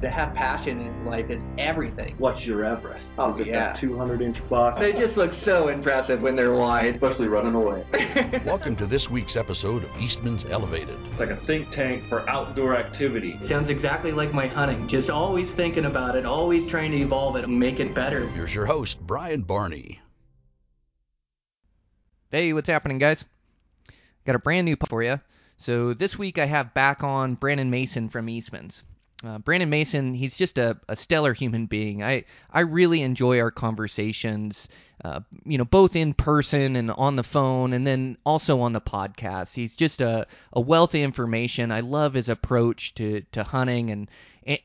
to have passion in life is everything. What's your Everest? Oh, Is it yeah. that 200 inch buck? They just look so impressive when they're wide. Especially running away. Welcome to this week's episode of Eastman's Elevated. It's like a think tank for outdoor activity. Sounds exactly like my hunting. Just always thinking about it, always trying to evolve it and make it better. Here's your host, Brian Barney. Hey, what's happening, guys? Got a brand new for you. So this week I have back on Brandon Mason from Eastman's. Uh, Brandon Mason, he's just a, a stellar human being. I I really enjoy our conversations, uh, you know, both in person and on the phone, and then also on the podcast. He's just a, a wealth of information. I love his approach to, to hunting, and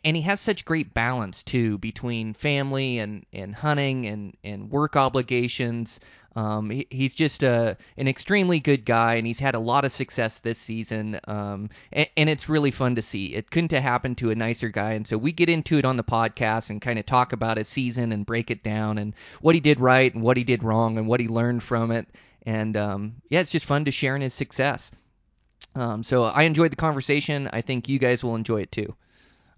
and he has such great balance too between family and, and hunting and, and work obligations. Um, he, he's just a, an extremely good guy, and he's had a lot of success this season. Um, and, and it's really fun to see. It couldn't have happened to a nicer guy, and so we get into it on the podcast and kind of talk about his season and break it down and what he did right and what he did wrong and what he learned from it. And um, yeah, it's just fun to share in his success. Um, so I enjoyed the conversation. I think you guys will enjoy it too.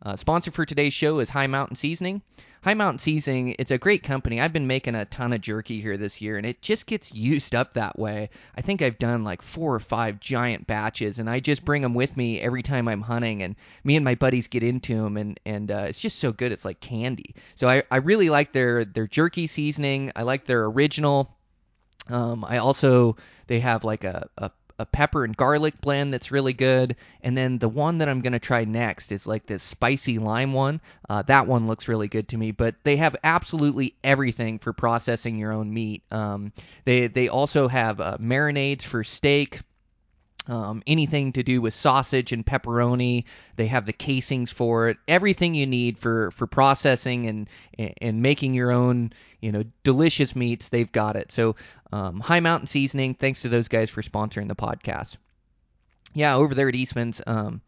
Uh, sponsor for today's show is High Mountain Seasoning. High Mountain Seasoning, it's a great company. I've been making a ton of jerky here this year, and it just gets used up that way. I think I've done like four or five giant batches, and I just bring them with me every time I'm hunting, and me and my buddies get into them, and and uh, it's just so good. It's like candy. So I, I really like their their jerky seasoning. I like their original. Um, I also they have like a, a a pepper and garlic blend that's really good. And then the one that I'm going to try next is like this spicy lime one. Uh, that one looks really good to me. But they have absolutely everything for processing your own meat. Um, they they also have uh, marinades for steak. Um, anything to do with sausage and pepperoni, they have the casings for it. Everything you need for, for processing and and making your own you know delicious meats, they've got it. So um, High Mountain Seasoning, thanks to those guys for sponsoring the podcast. Yeah, over there at Eastman's, um,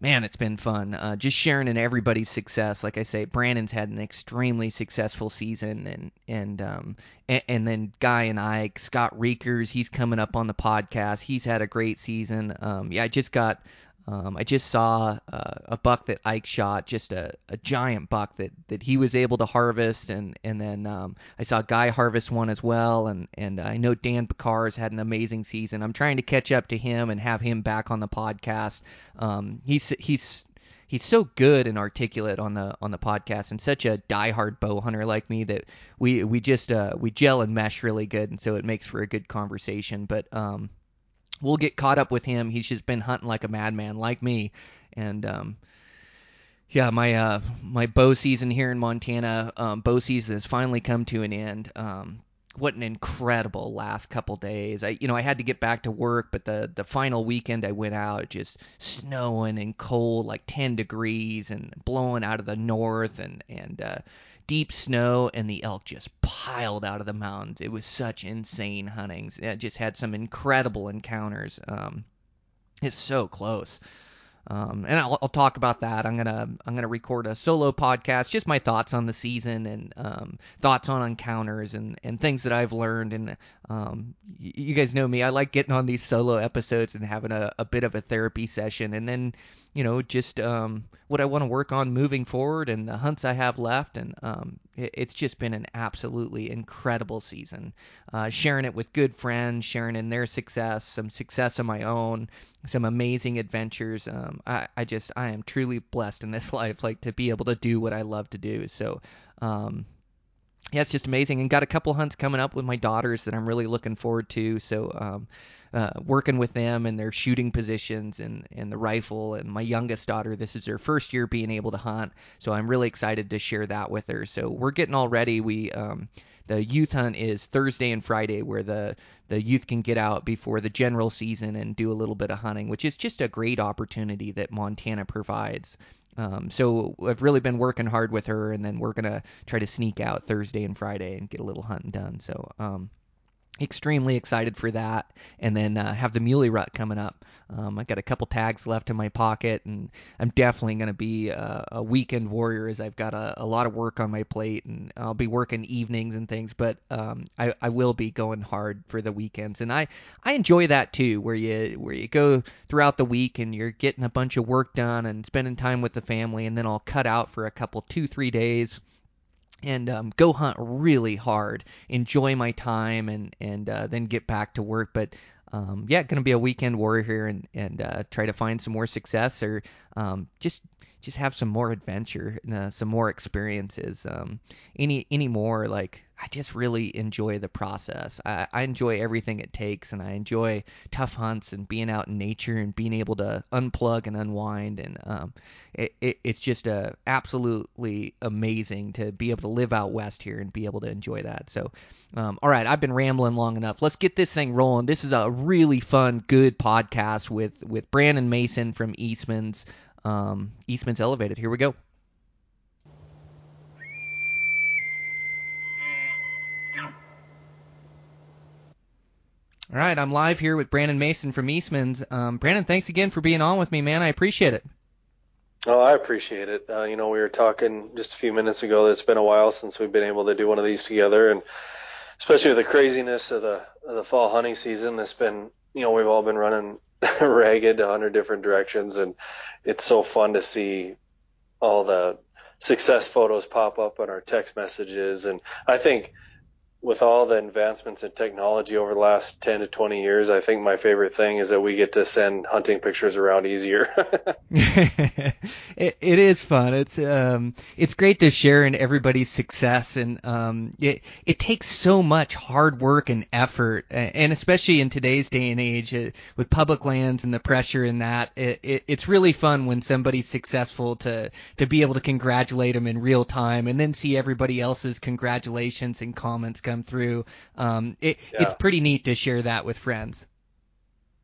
man, it's been fun. Uh, just sharing in everybody's success. Like I say, Brandon's had an extremely successful season, and and um, and, and then Guy and Ike, Scott Reekers, he's coming up on the podcast. He's had a great season. Um, yeah, I just got. Um, I just saw uh, a buck that Ike shot, just a, a giant buck that, that he was able to harvest, and and then um, I saw Guy harvest one as well, and and I know Dan Bacar has had an amazing season. I'm trying to catch up to him and have him back on the podcast. Um, he's he's he's so good and articulate on the on the podcast, and such a diehard bow hunter like me that we we just uh, we gel and mesh really good, and so it makes for a good conversation. But um, we'll get caught up with him. He's just been hunting like a madman, like me, and um, yeah, my uh, my bow season here in Montana, um, bow season has finally come to an end. Um, what an incredible last couple days. I you know I had to get back to work, but the the final weekend I went out just snowing and cold, like 10 degrees, and blowing out of the north, and and uh, deep snow, and the elk just piled out of the mountains. It was such insane huntings. I just had some incredible encounters. Um, it's so close. Um, and I'll, I'll talk about that. I'm gonna I'm gonna record a solo podcast, just my thoughts on the season and um, thoughts on encounters and, and things that I've learned. And um, y- you guys know me, I like getting on these solo episodes and having a, a bit of a therapy session, and then you know just um, what I want to work on moving forward and the hunts I have left. And um, it's just been an absolutely incredible season. Uh, sharing it with good friends, sharing in their success, some success of my own some amazing adventures. Um, I, I just I am truly blessed in this life, like to be able to do what I love to do. So, um, yeah, it's just amazing. And got a couple hunts coming up with my daughters that I'm really looking forward to. So, um, uh, working with them and their shooting positions and, and the rifle. And my youngest daughter, this is her first year being able to hunt. So I'm really excited to share that with her. So we're getting all ready. We, um, the youth hunt is Thursday and Friday, where the the youth can get out before the general season and do a little bit of hunting, which is just a great opportunity that Montana provides. Um, so I've really been working hard with her, and then we're gonna try to sneak out Thursday and Friday and get a little hunting done. So um, extremely excited for that. And then uh, have the Muley Rut coming up. Um, I got a couple tags left in my pocket, and I'm definitely going to be a, a weekend warrior as I've got a, a lot of work on my plate, and I'll be working evenings and things. But um, I, I will be going hard for the weekends, and I, I enjoy that too, where you where you go throughout the week and you're getting a bunch of work done and spending time with the family, and then I'll cut out for a couple two three days and um, go hunt really hard, enjoy my time, and and uh, then get back to work. But um, yeah, going to be a weekend warrior here and and uh, try to find some more success or um, just just have some more adventure, uh, some more experiences. Um, any any more like I just really enjoy the process. I, I enjoy everything it takes, and I enjoy tough hunts and being out in nature and being able to unplug and unwind. And um, it, it, it's just uh, absolutely amazing to be able to live out west here and be able to enjoy that. So, um, all right, I've been rambling long enough. Let's get this thing rolling. This is a really fun, good podcast with with Brandon Mason from Eastman's um, Eastman's Elevated. Here we go. All right, I'm live here with Brandon Mason from Eastman's. Um, Brandon, thanks again for being on with me, man. I appreciate it. Oh, I appreciate it. Uh, you know, we were talking just a few minutes ago that it's been a while since we've been able to do one of these together, and especially with the craziness of the of the fall hunting season, it's been you know we've all been running ragged a hundred different directions, and it's so fun to see all the success photos pop up on our text messages, and I think with all the advancements in technology over the last 10 to 20 years, I think my favorite thing is that we get to send hunting pictures around easier. it, it is fun. It's um it's great to share in everybody's success and um it it takes so much hard work and effort and especially in today's day and age uh, with public lands and the pressure in that it, it it's really fun when somebody's successful to to be able to congratulate them in real time and then see everybody else's congratulations and comments come through. Um, it, yeah. It's pretty neat to share that with friends.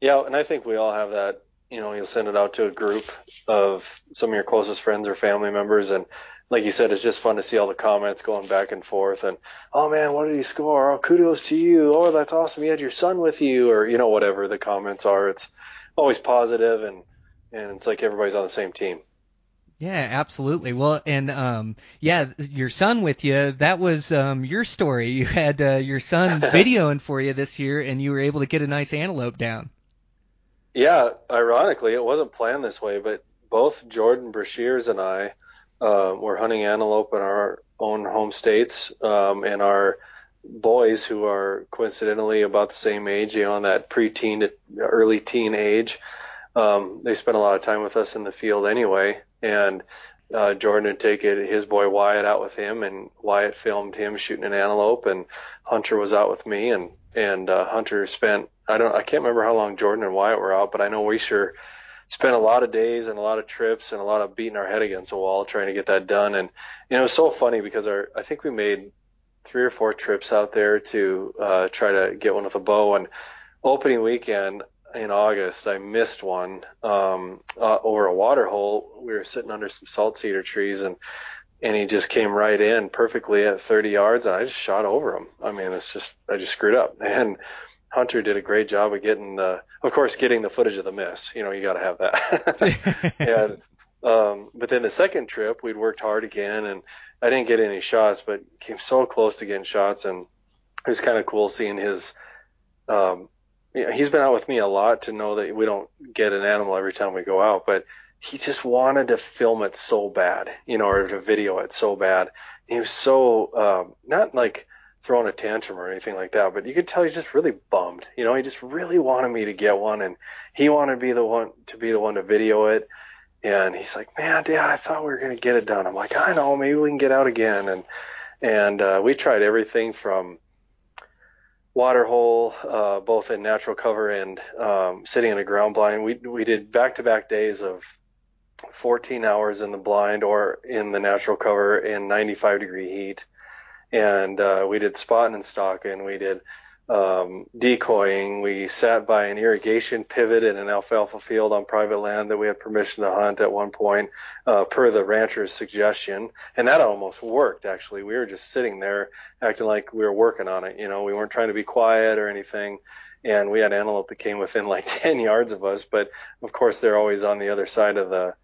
Yeah, and I think we all have that. You know, you'll send it out to a group of some of your closest friends or family members, and like you said, it's just fun to see all the comments going back and forth. And oh man, what did he score? Oh, kudos to you. Oh, that's awesome. You had your son with you, or you know, whatever the comments are. It's always positive, and and it's like everybody's on the same team. Yeah, absolutely. Well, and um, yeah, your son with you. That was um, your story. You had uh, your son videoing for you this year, and you were able to get a nice antelope down. Yeah, ironically, it wasn't planned this way, but both Jordan Brashears and I uh, were hunting antelope in our own home states, um, and our boys, who are coincidentally about the same age, you know, in that preteen to early teen age, um, they spent a lot of time with us in the field anyway. And uh, Jordan would take his boy Wyatt out with him, and Wyatt filmed him shooting an antelope, and Hunter was out with me, and and uh, Hunter spent I don't I can't remember how long Jordan and Wyatt were out, but I know we sure spent a lot of days and a lot of trips and a lot of beating our head against the wall trying to get that done, and you know, it was so funny because our I think we made three or four trips out there to uh, try to get one with a bow, and opening weekend in August, I missed one um, uh, over a water hole. We were sitting under some salt cedar trees, and and he just came right in perfectly at 30 yards, and I just shot over him. I mean, it's just I just screwed up. And Hunter did a great job of getting the, of course, getting the footage of the miss. You know, you got to have that. and um, but then the second trip, we'd worked hard again, and I didn't get any shots, but came so close to getting shots, and it was kind of cool seeing his um, you know, he's been out with me a lot to know that we don't get an animal every time we go out, but he just wanted to film it so bad, you know, or to video it so bad. He was so um, not like throwing a tantrum or anything like that, but you could tell he's just really bummed. You know, he just really wanted me to get one, and he wanted to be the one to be the one to video it. And he's like, "Man, Dad, I thought we were gonna get it done." I'm like, "I know, maybe we can get out again." And and uh, we tried everything from water hole, uh, both in natural cover and um, sitting in a ground blind. We we did back to back days of 14 hours in the blind or in the natural cover in 95 degree heat, and uh, we did spotting and stalking. We did um, decoying. We sat by an irrigation pivot in an alfalfa field on private land that we had permission to hunt at one point, uh, per the rancher's suggestion. And that almost worked, actually. We were just sitting there acting like we were working on it. You know, we weren't trying to be quiet or anything. And we had antelope that came within like 10 yards of us, but of course they're always on the other side of the,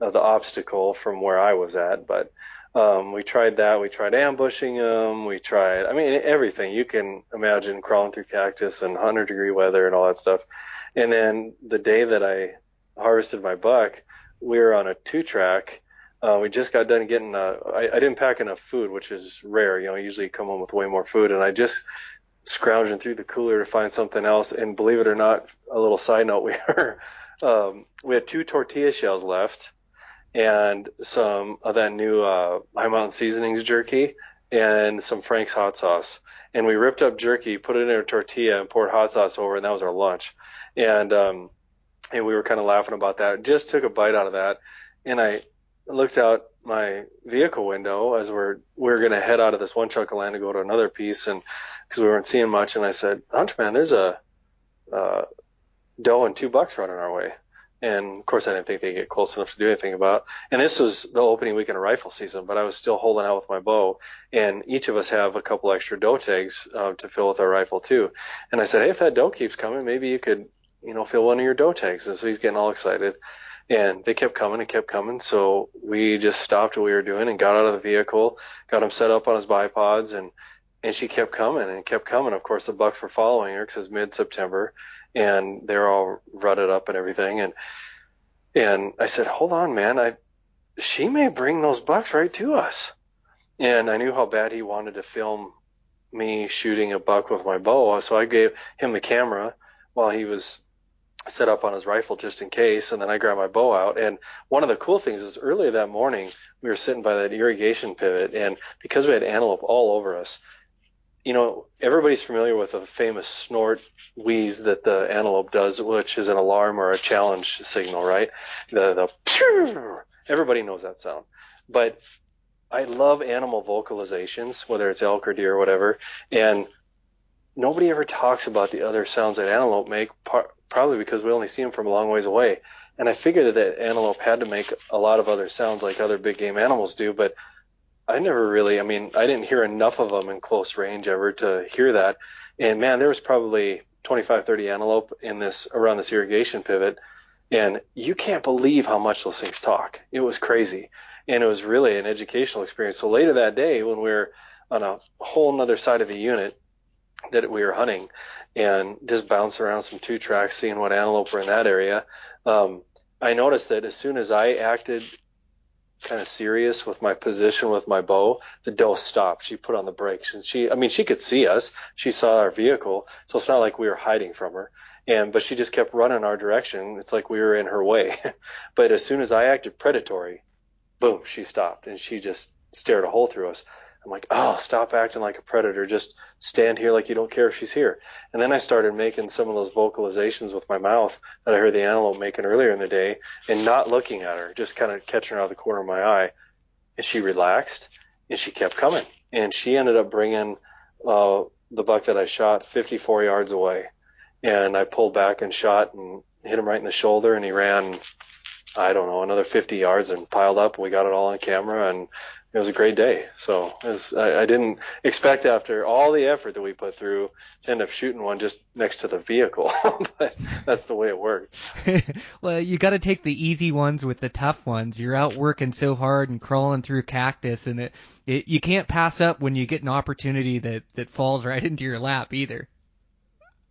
of the obstacle from where I was at. But, um, we tried that. We tried ambushing them. We tried, I mean, everything you can imagine crawling through cactus and 100 degree weather and all that stuff. And then the day that I harvested my buck, we were on a two track. Uh, we just got done getting, uh, I, I didn't pack enough food, which is rare. You know, I usually come home with way more food. And I just scrounging through the cooler to find something else. And believe it or not, a little side note, we were, um, we had two tortilla shells left and some of that new uh, High Mountain Seasonings jerky and some Frank's hot sauce. And we ripped up jerky, put it in a tortilla, and poured hot sauce over, and that was our lunch. And um, and we were kind of laughing about that. Just took a bite out of that, and I looked out my vehicle window as we're we going to head out of this one chunk of land to go to another piece, and because we weren't seeing much, and I said, Hunchman, there's a uh, doe and two bucks running our way. And of course, I didn't think they'd get close enough to do anything about. And this was the opening weekend of rifle season, but I was still holding out with my bow. And each of us have a couple extra doe tags uh, to fill with our rifle too. And I said, hey, if that doe keeps coming, maybe you could, you know, fill one of your doe tags. And so he's getting all excited. And they kept coming and kept coming. So we just stopped what we were doing and got out of the vehicle, got him set up on his bipods, and and she kept coming and kept coming. Of course, the bucks were following her because it's mid September and they're all rutted up and everything. And and I said, hold on, man, I she may bring those bucks right to us. And I knew how bad he wanted to film me shooting a buck with my bow, so I gave him the camera while he was set up on his rifle just in case, and then I grabbed my bow out. And one of the cool things is earlier that morning we were sitting by that irrigation pivot, and because we had antelope all over us, you know, everybody's familiar with a famous snort wheeze that the antelope does, which is an alarm or a challenge signal, right? The the everybody knows that sound. But I love animal vocalizations, whether it's elk or deer or whatever, and nobody ever talks about the other sounds that antelope make, par- probably because we only see them from a long ways away. And I figured that, that antelope had to make a lot of other sounds like other big game animals do, but I never really, I mean, I didn't hear enough of them in close range ever to hear that. And man, there was probably 25, 30 antelope in this, around this irrigation pivot. And you can't believe how much those things talk. It was crazy. And it was really an educational experience. So later that day, when we were on a whole nother side of the unit that we were hunting and just bouncing around some two tracks, seeing what antelope were in that area, um, I noticed that as soon as I acted kind of serious with my position with my bow, the doe stopped. She put on the brakes and she, I mean, she could see us. She saw our vehicle. So it's not like we were hiding from her. And, but she just kept running our direction. It's like we were in her way. but as soon as I acted predatory, boom, she stopped and she just stared a hole through us. I'm like, oh, stop acting like a predator. Just stand here like you don't care if she's here. And then I started making some of those vocalizations with my mouth that I heard the antelope making earlier in the day and not looking at her, just kind of catching her out of the corner of my eye. And she relaxed and she kept coming. And she ended up bringing uh, the buck that I shot 54 yards away. And I pulled back and shot and hit him right in the shoulder and he ran I don't know, another 50 yards and piled up. We got it all on camera and it was a great day. So was, I, I didn't expect after all the effort that we put through to end up shooting one just next to the vehicle, but that's the way it worked. well, you got to take the easy ones with the tough ones. You're out working so hard and crawling through cactus, and it, it you can't pass up when you get an opportunity that that falls right into your lap either.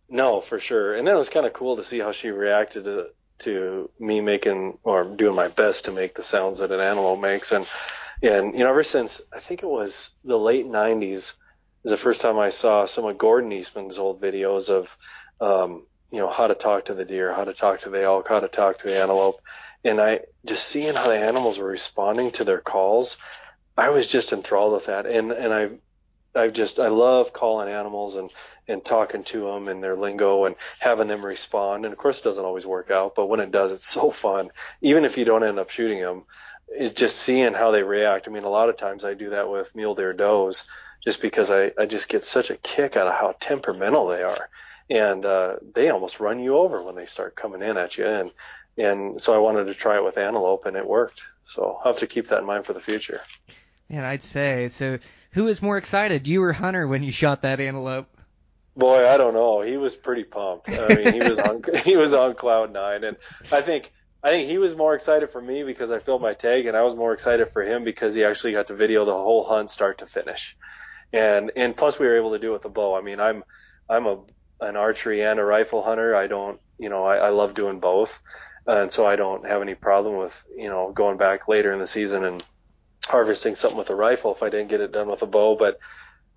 No, for sure. And then it was kind of cool to see how she reacted to to me making or doing my best to make the sounds that an animal makes. And and you know, ever since I think it was the late '90s is the first time I saw some of Gordon Eastman's old videos of um, you know how to talk to the deer, how to talk to the elk, how to talk to the antelope, and I just seeing how the animals were responding to their calls. I was just enthralled with that, and and I I just I love calling animals and and talking to them and their lingo and having them respond. And of course, it doesn't always work out, but when it does, it's so fun. Even if you don't end up shooting them, it's just seeing how they react. I mean, a lot of times I do that with mule deer does, just because I, I just get such a kick out of how temperamental they are. And uh, they almost run you over when they start coming in at you. And and so I wanted to try it with antelope, and it worked. So I'll have to keep that in mind for the future. Man, I'd say so. Who was more excited, you or Hunter, when you shot that antelope? Boy, I don't know. He was pretty pumped. I mean, he was on he was on cloud nine, and I think I think he was more excited for me because I filled my tag, and I was more excited for him because he actually got to video the whole hunt start to finish, and and plus we were able to do it with the bow. I mean, I'm I'm a an archery and a rifle hunter. I don't, you know, I, I love doing both, and so I don't have any problem with you know going back later in the season and harvesting something with a rifle if I didn't get it done with a bow, but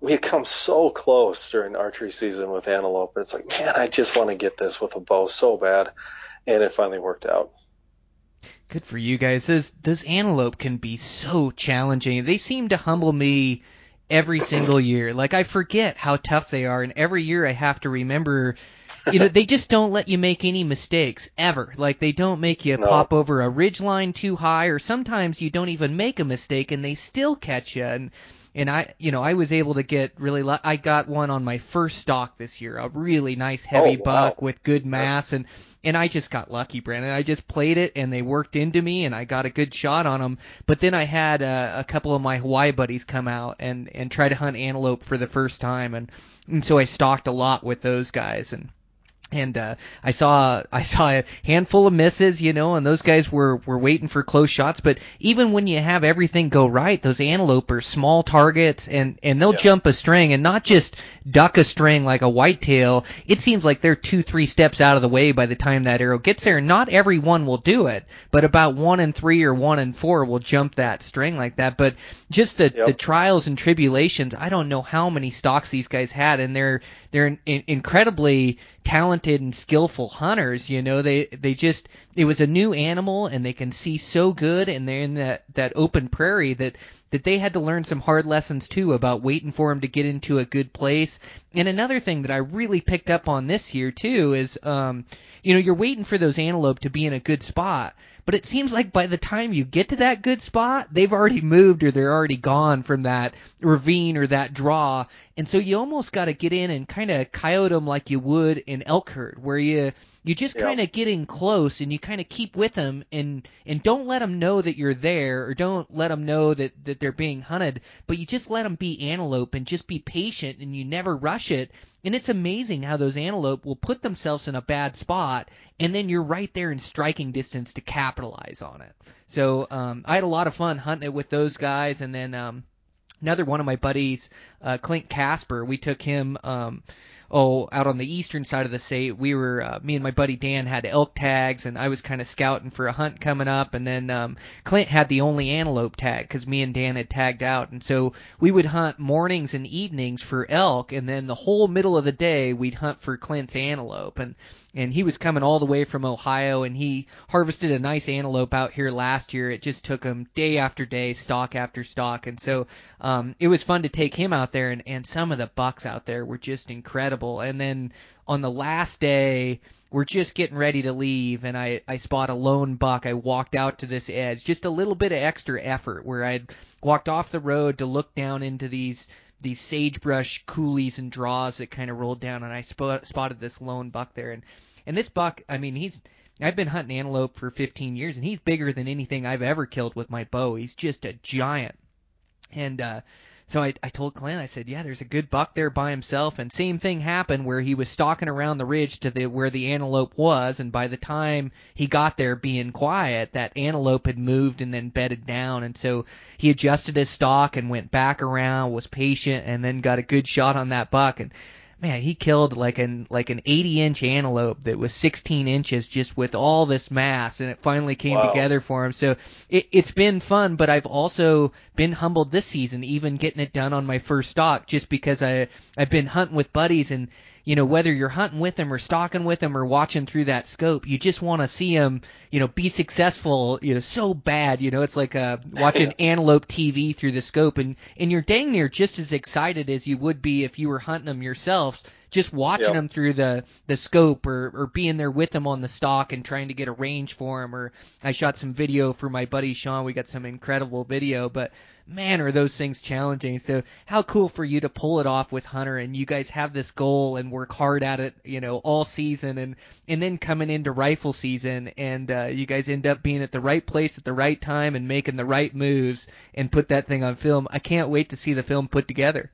we had come so close during archery season with antelope. It's like, man, I just want to get this with a bow so bad, and it finally worked out. Good for you guys. Those those antelope can be so challenging. They seem to humble me every single year. Like I forget how tough they are, and every year I have to remember. You know, they just don't let you make any mistakes ever. Like they don't make you No. pop over a ridge line too high, or sometimes you don't even make a mistake and they still catch you. And and I, you know, I was able to get really. Lu- I got one on my first stock this year, a really nice heavy Oh, wow. buck with good mass, and and I just got lucky, Brandon. I just played it, and they worked into me, and I got a good shot on them. But then I had uh, a couple of my Hawaii buddies come out and and try to hunt antelope for the first time, and and so I stalked a lot with those guys, and and uh, I saw I saw a handful of misses, you know, and those guys were were waiting for close shots. But even when you have everything go right, those antelope are small targets, and and they'll Yeah. jump a string and not just duck a string like a whitetail. It seems like they're two three steps out of the way by the time that arrow gets there. Not every one will do it, but about one in three or one in four will jump that string like that. But just the Yep. the trials and tribulations. I don't know how many stocks these guys had, and they're they're in, in, incredibly talented and skillful hunters. You know, they they just it was a new animal, and they can see so good, and they're in that that open prairie that that they had to learn some hard lessons too about waiting for him to get into a good place. And another thing that I really picked up on this year too is, um, you know, you're waiting for those antelope to be in a good spot. But it seems like by the time you get to that good spot, they've already moved or they're already gone from that ravine or that draw. And so you almost got to get in and kind of coyote them like you would in elk herd, where you you just kind of get in close and you kind of keep with them and and don't let them know that you're there or don't let them know that that they're being hunted, but you just let them be antelope and just be patient and you never rush it. And it's amazing how those antelope will put themselves in a bad spot and then you're right there in striking distance to capitalize on it. So um, I had a lot of fun hunting it with those guys, and then um, another one of my buddies, uh, Clint Casper, we took him. Um, Oh, out on the eastern side of the state, we were uh, me and my buddy Dan had elk tags, and I was kind of scouting for a hunt coming up, and then um, Clint had the only antelope tag because me and Dan had tagged out, and so we would hunt mornings and evenings for elk, and then the whole middle of the day we'd hunt for Clint's antelope, and and he was coming all the way from Ohio, and he harvested a nice antelope out here last year. It just took him day after day, stalk after stalk, and so um, it was fun to take him out there, and and some of the bucks out there were just incredible. And then on the last day, we're just getting ready to leave, and I I spot a lone buck. I walked out to this edge, just a little bit of extra effort, where I'd walked off the road to look down into these these sagebrush coulees and draws that kind of rolled down, and I spot, spotted this lone buck there, and and this buck, I mean, he's I've been hunting antelope for 15 years, and he's bigger than anything I've ever killed with my bow. He's just a giant, and uh, so I, I told Clint, I said, yeah, there's a good buck there by himself, and same thing happened where he was stalking around the ridge to the where the antelope was, and by the time he got there, being quiet, that antelope had moved and then bedded down, and so he adjusted his stalk and went back around, was patient, and then got a good shot on that buck, and man, he killed like an like an 80 inch antelope that was 16 inches just with all this mass, and it finally came Wow. together for him. So it, it's been fun, but I've also been humbled this season, even getting it done on my first stock, just because I I've been hunting with buddies and. You know, whether you're hunting with them or stalking with them or watching through that scope, you just want to see them, you know, be successful, you know, so bad. You know, it's like uh, watching antelope TV through the scope, and and you're dang near just as excited as you would be if you were hunting them yourselves, just watching Yep. them through the the scope or or being there with them on the stock and trying to get a range for them. Or I shot some video for my buddy Sean. We got some incredible video, but man, are those things challenging. So how cool for you to pull it off with Hunter and you guys have this goal and work hard at it, you know, all season and and then coming into rifle season and uh, you guys end up being at the right place at the right time and making the right moves and put that thing on film. I can't wait to see the film put together.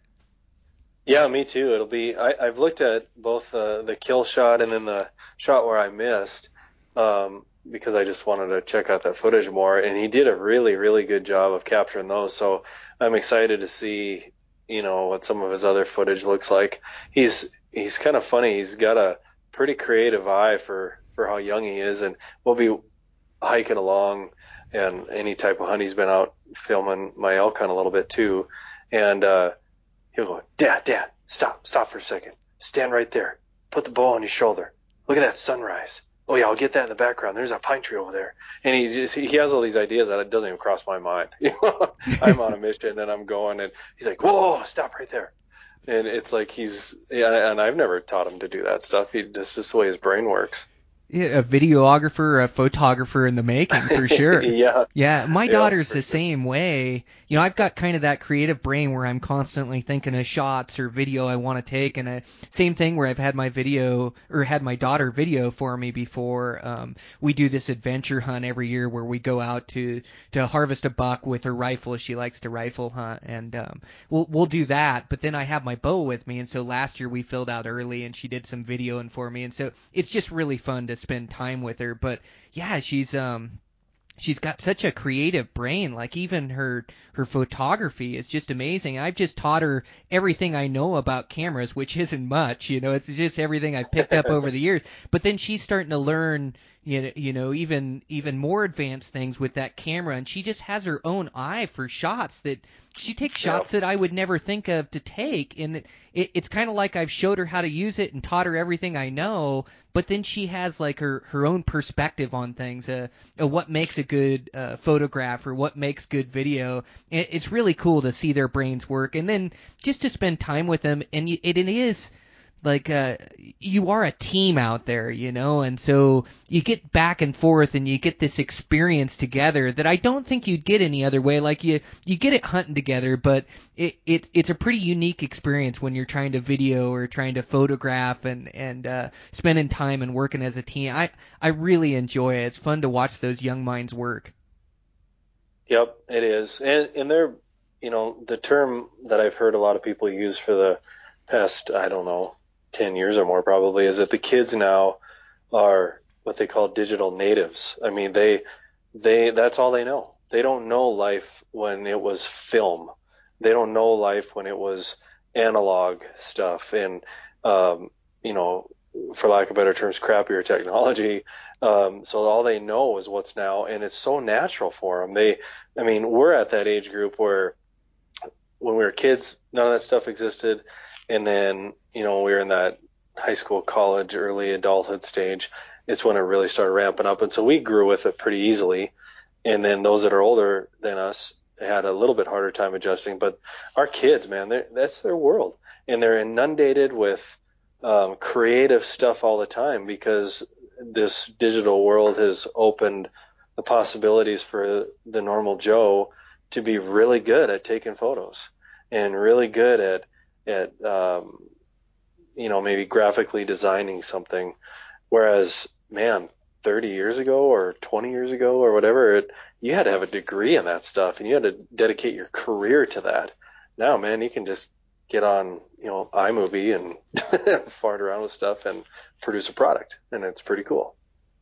Yeah, me too. It'll be. I, I've looked at both uh, the kill shot and then the shot where I missed um, because I just wanted to check out that footage more. And he did a really, really good job of capturing those. So I'm excited to see, you know, what some of his other footage looks like. He's he's kind of funny. He's got a pretty creative eye for for how young he is, and we'll be hiking along and any type of hunt. He's been out filming my elk hunt a little bit too, and. uh He'll go, Dad, Dad, stop, stop for a second. Stand right there. Put the bow on your shoulder. Look at that sunrise. Oh yeah, I'll get that in the background. There's a pine tree over there. And he just he has all these ideas that it doesn't even cross my mind. You know, I'm on a mission and I'm going and he's like, Whoa, stop right there. And it's like he's yeah, and I've never taught him to do that stuff. He that's just the way his brain works. A videographer, a photographer in the making for sure. yeah. Yeah, my Yeah, daughter's the sure. same way. You know, I've got kind of that creative brain where I'm constantly thinking of shots or video I want to take, and a, same thing where I've had my video or had my daughter video for me before. Um, we do this adventure hunt every year where we go out to to harvest a buck with her rifle. She likes to rifle hunt, and um, we'll we'll do that. But then I have my bow with me, and so last year we filled out early, and she did some videoing for me, and so it's just really fun to spend time with her. But yeah, she's um she's got such a creative brain like even her her photography is just amazing i've just taught her everything i know about cameras which isn't much you know it's just everything i've picked up over the years but then she's starting to learn you know, you know even even more advanced things with that camera. And she just has her own eye for shots that she takes shots that I would never think of to take. And it, it, it's kind of like I've showed her how to use it and taught her everything I know. But then she has like her her own perspective on things uh, uh what makes a good uh, photograph or what makes good video. It, it's really cool to see their brains work. And then just to spend time with them and you, it, it is like uh you are a team out there you know? And so you get back and forth and you get this experience together that I don't think you'd get any other way. Like you you get it hunting together but it it's it's a pretty unique experience when you're trying to video or trying to photograph and and uh spending time and working as a team. I I really enjoy it. It's fun to watch those young minds work. Yep, it is. And and they're you know, the term that I've heard a lot of people use for the past, I don't know, ten years or more probably, is that the kids now are what they call digital natives. I mean they they that's all they know. They don't know life when it was film. They don't know life when it was analog stuff and um, you know, for lack of better terms, crappier technology. Um, so all they know is what's now, and it's so natural for them. They, I mean, we're at that age group where when we were kids, none of that stuff existed, and then you know we were in that high school, college, early adulthood stage. It's when it really started ramping up, and so we grew with it pretty easily. And then those that are older than us had a little bit harder time adjusting. But our kids, man, that's their world, and they're inundated with um, creative stuff all the time because this digital world has opened the possibilities for the normal Joe to be really good at taking photos and really good at at um, you know maybe graphically designing something. Whereas, man, 30 years ago or 20 years ago or whatever, it, you had to have a degree in that stuff and you had to dedicate your career to that. Now, man, you can just get on, you know, iMovie and fart around with stuff and produce a product, and it's pretty cool.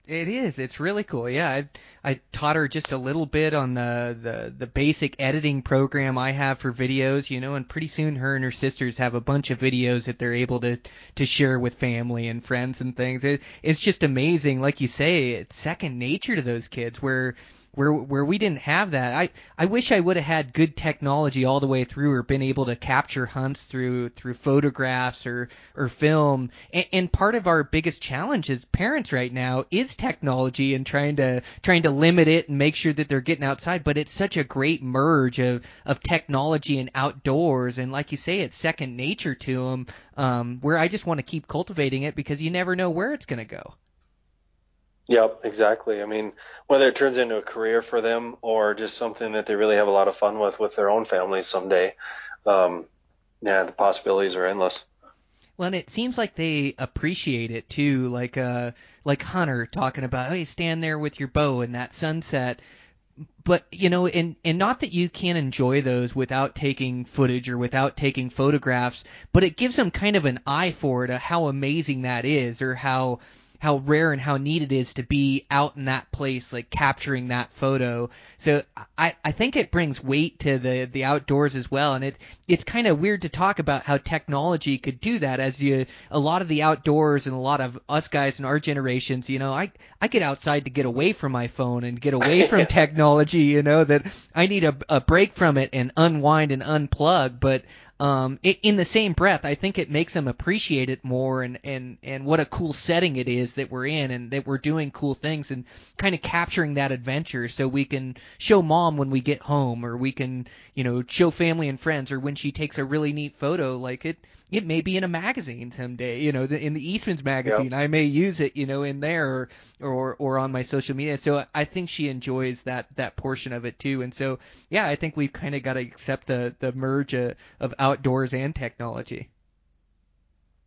It is. It's really cool. Yeah, I I taught her just a little bit on the, the the basic editing program I have for videos, you know, and pretty soon her and her sisters have a bunch of videos that they're able to to share with family and friends and things. It, it's just amazing, like you say, it's second nature to those kids where where where we didn't have that. I I wish I would have had good technology all the way through, or been able to capture hunts through through photographs or or film. And, and part of our biggest challenge as parents right now is technology and trying to trying to limit it and make sure that they're getting outside. But it's such a great merge of of technology and outdoors, and like you say, it's second nature to them. Um, where I just want to keep cultivating it because you never know where it's going to go. Yep, exactly. I mean, whether it turns into a career for them or just something that they really have a lot of fun with with their own families someday, um, yeah, the possibilities are endless. Well, and it seems like they appreciate it too. Like uh, like Hunter talking about, hey, stand there with your bow in that sunset. But you know, and and not that you can't enjoy those without taking footage or without taking photographs, but it gives them kind of an eye for it, how amazing that is, or how how rare and how neat it is to be out in that place, like capturing that photo. So I, I think it brings weight to the, the outdoors as well. And it, it's kind of weird to talk about how technology could do that as you, a lot of the outdoors and a lot of us guys in our generations, you know, I, I get outside to get away from my phone and get away from technology, you know, that I need a, a break from it and unwind and unplug. But um, in the same breath, I think it makes them appreciate it more and, and, and what a cool setting it is that we're in and that we're doing cool things and kind of capturing that adventure so we can show mom when we get home or we can, you know, show family and friends or when she takes a really neat photo. Like it, it may be in a magazine someday, you know, the, in the Eastman's magazine. I may use it, you know, in there or, or or on my social media. So I think she enjoys that that portion of it too. And so yeah, I think we've kind of got to accept the the merge of, of outdoors and technology.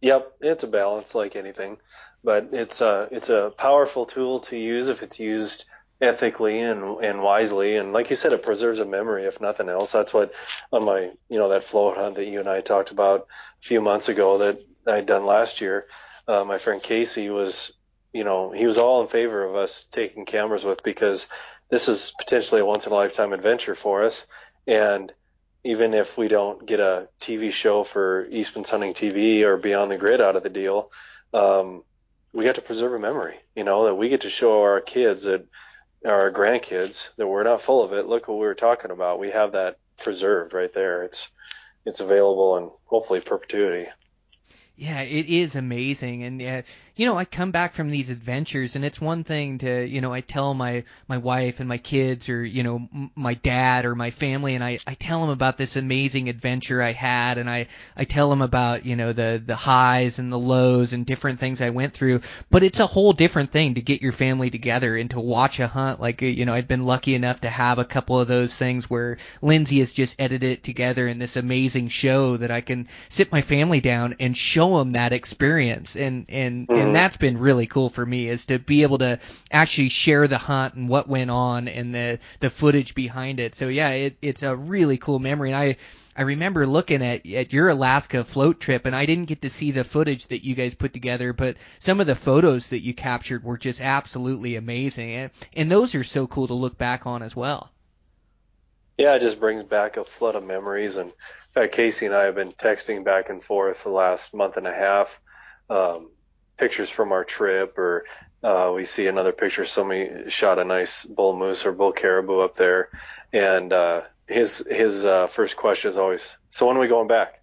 Yep, it's a balance like anything, but it's a it's a powerful tool to use if it's used ethically and and wisely. And like you said, it preserves a memory if nothing else. That's what on my you know that float hunt that you and I talked about a few months ago that I'd done last year. Uh, my friend Casey was you know he was all in favor of us taking cameras with because this is potentially a once in a lifetime adventure for us and even if we don't get a TV show for Eastman's Hunting TV or Beyond the Grid out of the deal, um, we get to preserve a memory, you know, that we get to show our kids that our grandkids that we're not full of it. Look what we were talking about. We have that preserved right there. It's it's available and hopefully perpetuity. Yeah, it is amazing, and uh, you know, I come back from these adventures, and it's one thing to, you know, I tell my my wife and my kids, or you know, m- my dad or my family, and I I tell them about this amazing adventure I had, and I I tell them about you know the the highs and the lows and different things I went through. But it's a whole different thing to get your family together and to watch a hunt. Like you know, I've been lucky enough to have a couple of those things where Lindsay has just edited it together in this amazing show that I can sit my family down and show them that experience and and. Mm-hmm. And that's been really cool for me is to be able to actually share the hunt and what went on and the the footage behind it. So yeah, it, it's a really cool memory. And I I remember looking at at your Alaska float trip, and I didn't get to see the footage that you guys put together, but some of the photos that you captured were just absolutely amazing, and, and those are so cool to look back on as well. Yeah, it just brings back a flood of memories, and in fact, Casey and I have been texting back and forth the last month and a half. Um, pictures from our trip or uh, we see another picture somebody shot a nice bull moose or bull caribou up there. And uh, his his uh, first question is always so when are we going back?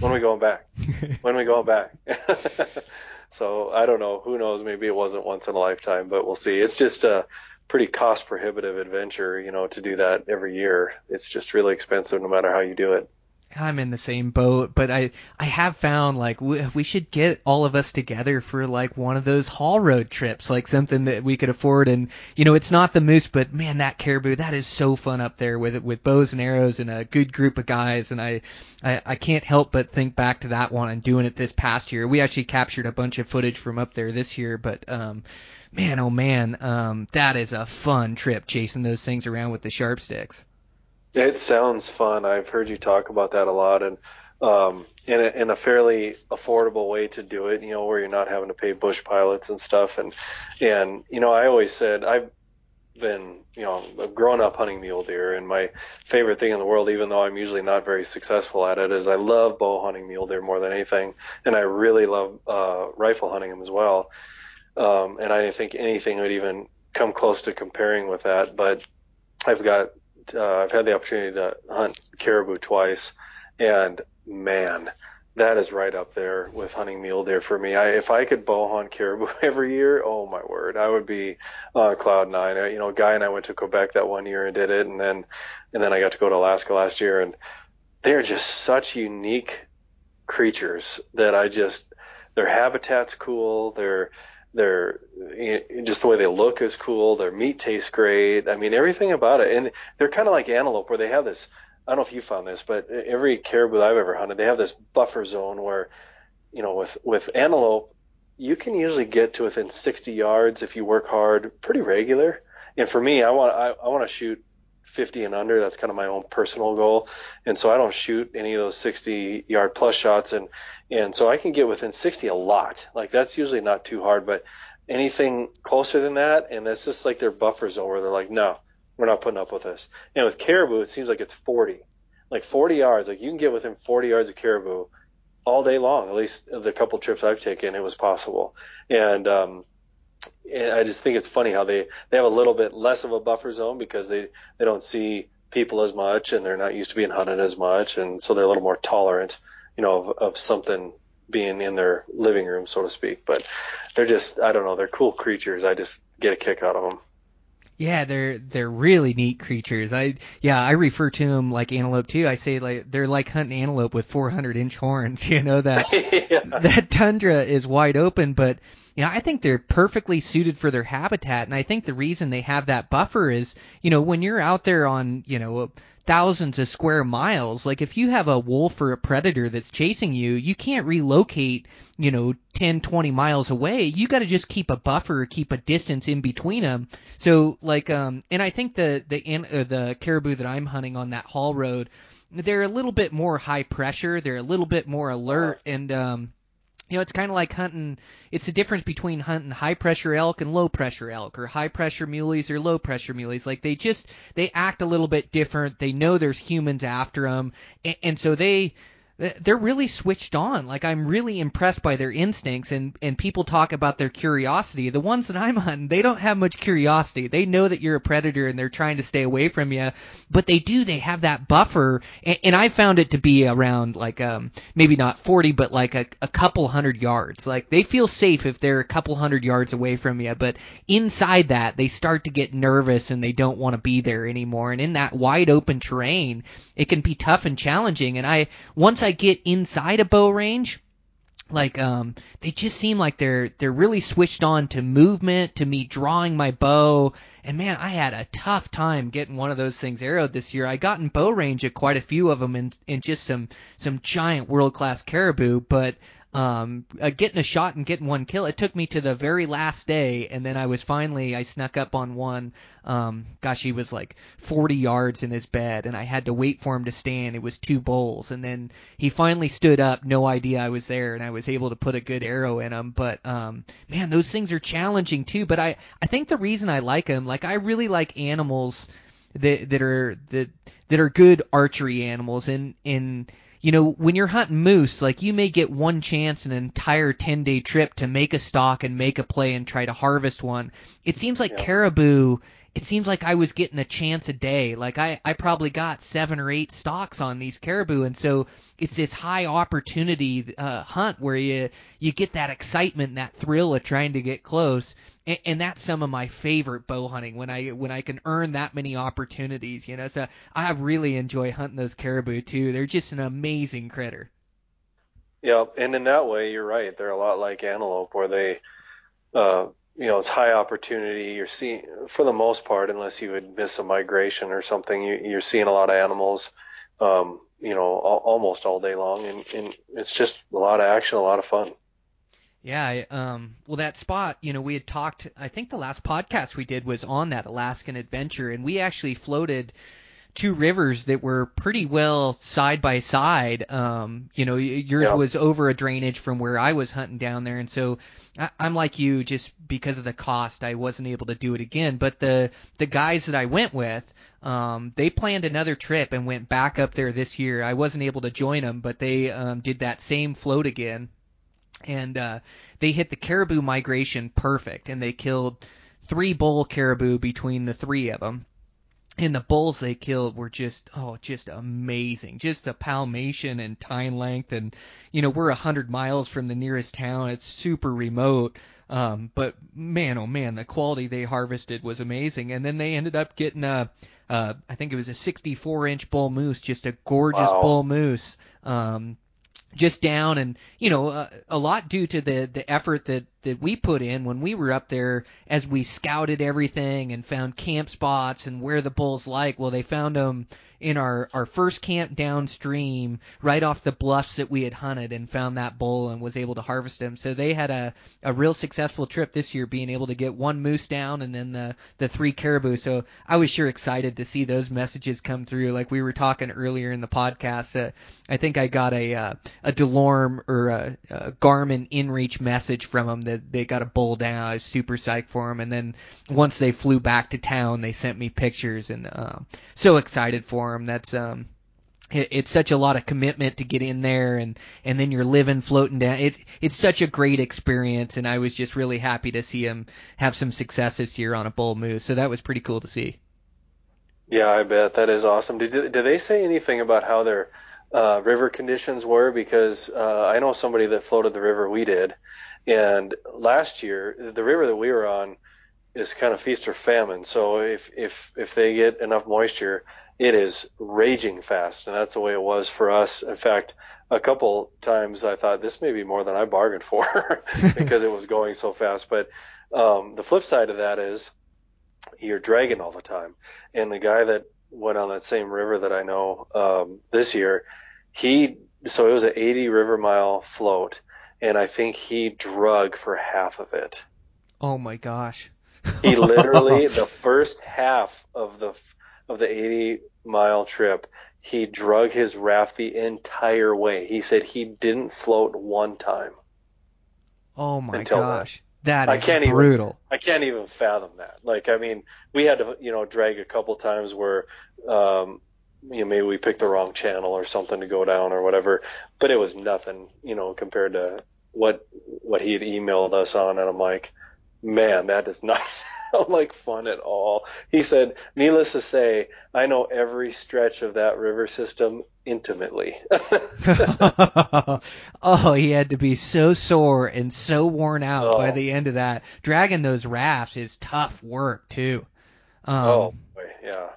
When are we going back? When are we going back? So i don't know. Who knows? Maybe it wasn't once in a lifetime but we'll see. It's just a pretty cost prohibitive adventure you know to do that every year. It's just really expensive no matter how you do it I'm in the same boat, but I I have found like we, we should get all of us together for like one of those haul road trips, like something that we could afford. And you know, it's not the moose, but man, that caribou that is so fun up there with with bows and arrows and a good group of guys. And I I, I can't help but think back to that one and doing it this past year. We actually captured a bunch of footage from up there this year, but um, man, oh man, um, that is a fun trip chasing those things around with the sharp sticks. It sounds fun. I've heard you talk about that a lot, and um, in, a, in a fairly affordable way to do it. You know, where you're not having to pay bush pilots and stuff. And and you know, I always said I've been you know I've grown up hunting mule deer, and my favorite thing in the world, even though I'm usually not very successful at it, is I love bow hunting mule deer more than anything, and I really love uh, rifle hunting them as well. Um, and I didn't think anything would even come close to comparing with that, but I've got uh, I've had the opportunity to hunt caribou twice, and man, that is right up there with hunting mule deer for me. I, if I could bow hunt caribou every year, oh my word, I would be on cloud nine. You know, Guy and I went to Quebec that one year and did it, and then and then I got to go to Alaska last year, and they're just such unique creatures that I just their habitat's cool. Their their just the way they look is cool. Their meat tastes great. I mean, everything about it, and they're kind of like antelope, where they have this I don't know if you found this, but every caribou I've ever hunted, they have this buffer zone where, you know, with with antelope, you can usually get to within 60 yards if you work hard, pretty regular. And for me, I want I, I want to shoot 50 and under. That's kind of my own personal goal, and so I don't shoot any of those 60 yard plus shots, and and so I can get within 60 a lot. Like that's usually not too hard, but anything closer than that, and that's just like their buffer zone where they're like, no, we're not putting up with this. And with caribou, it seems like it's 40, like 40 yards. Like you can get within 40 yards of caribou all day long. At least the couple trips I've taken, it was possible. And um, and I just think it's funny how they they have a little bit less of a buffer zone because they they don't see people as much and they're not used to being hunted as much, and so they're a little more tolerant, you know, of, of something being in their living room, so to speak. But they're just I don't know, they're cool creatures. I just get a kick out of them. Yeah, they're they're really neat creatures. I yeah, I refer to them like antelope too. I say like they're like hunting antelope with 400 inch horns. You know that yeah. that tundra is wide open, but you know I think they're perfectly suited for their habitat, and I think the reason they have that buffer is you know when you're out there on you know thousands of square miles. Like if you have a wolf or a predator that's chasing you, you can't relocate, you know, 10, 20 miles away. You got to just keep a buffer, keep a distance in between them. So like, um, and I think the, the, uh, the caribou that I'm hunting on that haul road, they're a little bit more high pressure. They're a little bit more alert and, um, you know, it's kind of like hunting. It's the difference between hunting high pressure elk and low pressure elk, or high pressure muleys or low pressure muleys. Like they just they act a little bit different. They know there's humans after them, and, and so they they're really switched on. Like I'm really impressed by their instincts and and people talk about their curiosity. The ones that I'm hunting, they don't have much curiosity. They know that you're a predator and they're trying to stay away from you, but they do. They have that buffer, and, and I found it to be around like um maybe not 40, but like a, a couple hundred yards. Like they feel safe if they're a couple hundred yards away from you, but inside that they start to get nervous and they don't want to be there anymore. And in that wide open terrain, it can be tough and challenging. And I once I I get inside a bow range, like um they just seem like they're they're really switched on to movement to me drawing my bow. And man i had a tough time getting one of those things arrowed this year. I got in bow range at quite a few of them in in just some some giant world class caribou but um, uh, getting a shot and getting one kill. It took me to the very last day, and then I was finally I snuck up on one. Um, gosh, he was like 40 yards in his bed, and I had to wait for him to stand. It was two bulls, and then he finally stood up. No idea I was there, and I was able to put a good arrow in him. But um, man, those things are challenging too. But I I think the reason I like them, like I really like animals that that are that that are good archery animals, and and you know, when you're hunting moose, like you may get one chance in an entire 10 day trip to make a stalk and make a play and try to harvest one. It seems like yeah. caribou it seems like I was getting a chance a day. Like I, I probably got seven or eight stocks on these caribou, and so it's this high opportunity uh, hunt where you you get that excitement, and that thrill of trying to get close, and, and that's some of my favorite bow hunting when I when I can earn that many opportunities. You know, so I really enjoy hunting those caribou too. They're just an amazing critter. Yeah, and in that way, you're right. They're a lot like antelope, where they uh, you know, it's high opportunity. You're seeing, for the most part, unless you would miss a migration or something, you, are seeing a lot of animals, um, you know, almost all day long, and, and it's just a lot of action, a lot of fun. Yeah, I, um, well, that spot, you know, we had talked. I think the last podcast we did was on that Alaskan adventure, and we actually floated two rivers that were pretty well side by side. Um, you know, yours yeah. was over a drainage from where I was hunting down there, and so I, I'm like you, just because of the cost, I wasn't able to do it again. But the the guys that I went with, um, they planned another trip and went back up there this year. I wasn't able to join them, but they um, did that same float again, and uh, they hit the caribou migration perfect, and they killed three bull caribou between the three of them and the bulls they killed were just oh just amazing. Just the palmation and tine length and you know we're a hundred miles from the nearest town. It's super remote. Um but man oh man the quality they harvested was amazing. And then they ended up getting a uh i think it was a 64 inch bull moose just a gorgeous Wow. bull moose. Um just down and you know uh, a lot due to the the effort that that we put in when we were up there as we scouted everything and found camp spots and where the bulls like. Well they found them in our our first camp downstream right off the bluffs that we had hunted and found that bull and was able to harvest him. so they had a a real successful trip this year being able to get one moose down and then the the three caribou so I was sure excited to see those messages come through like we were talking earlier in the podcast uh, I think I got a uh, a Delorme or a, a Garmin InReach message from them that they got a bull down. I was super psyched for them. And then once they flew back to town, they sent me pictures and um, so excited for them. That's um, it, it's such a lot of commitment to get in there and and then you're living floating down. It's it's such a great experience, and I was just really happy to see him have some success this year on a bull moose. So that was pretty cool to see. Yeah, I bet that is awesome. Did did they say anything about how their uh, river conditions were? Because uh, I know somebody that floated the river we did, and last year the river that we were on is kind of feast or famine. So if if if they get enough moisture, it is raging fast, and that's the way it was for us. In fact, a couple times I thought this may be more than I bargained for because it was going so fast. But um, the flip side of that is you're dragging all the time. And the guy that went on that same river that I know um, this year, he so it was an 80 river mile float, and I think he drug for half of it. Oh my gosh. He literally the first half of the of the 80 mile trip, he drug his raft the entire way. He said he didn't float one time. Oh my gosh. That I can't even- brutal. I can't even fathom that. Like, I mean, we had to, you know, drag a couple times where, um, you know, maybe we picked the wrong channel or something to go down or whatever, but it was nothing, you know, compared to what what he had emailed us on, and I'm like, man, that does not sound like fun at all. He said, needless to say, I know every stretch of that river system intimately. oh, he had to be so sore and so worn out by Oh. the end of that. Dragging those rafts is tough work too. Um, oh, boy, yeah.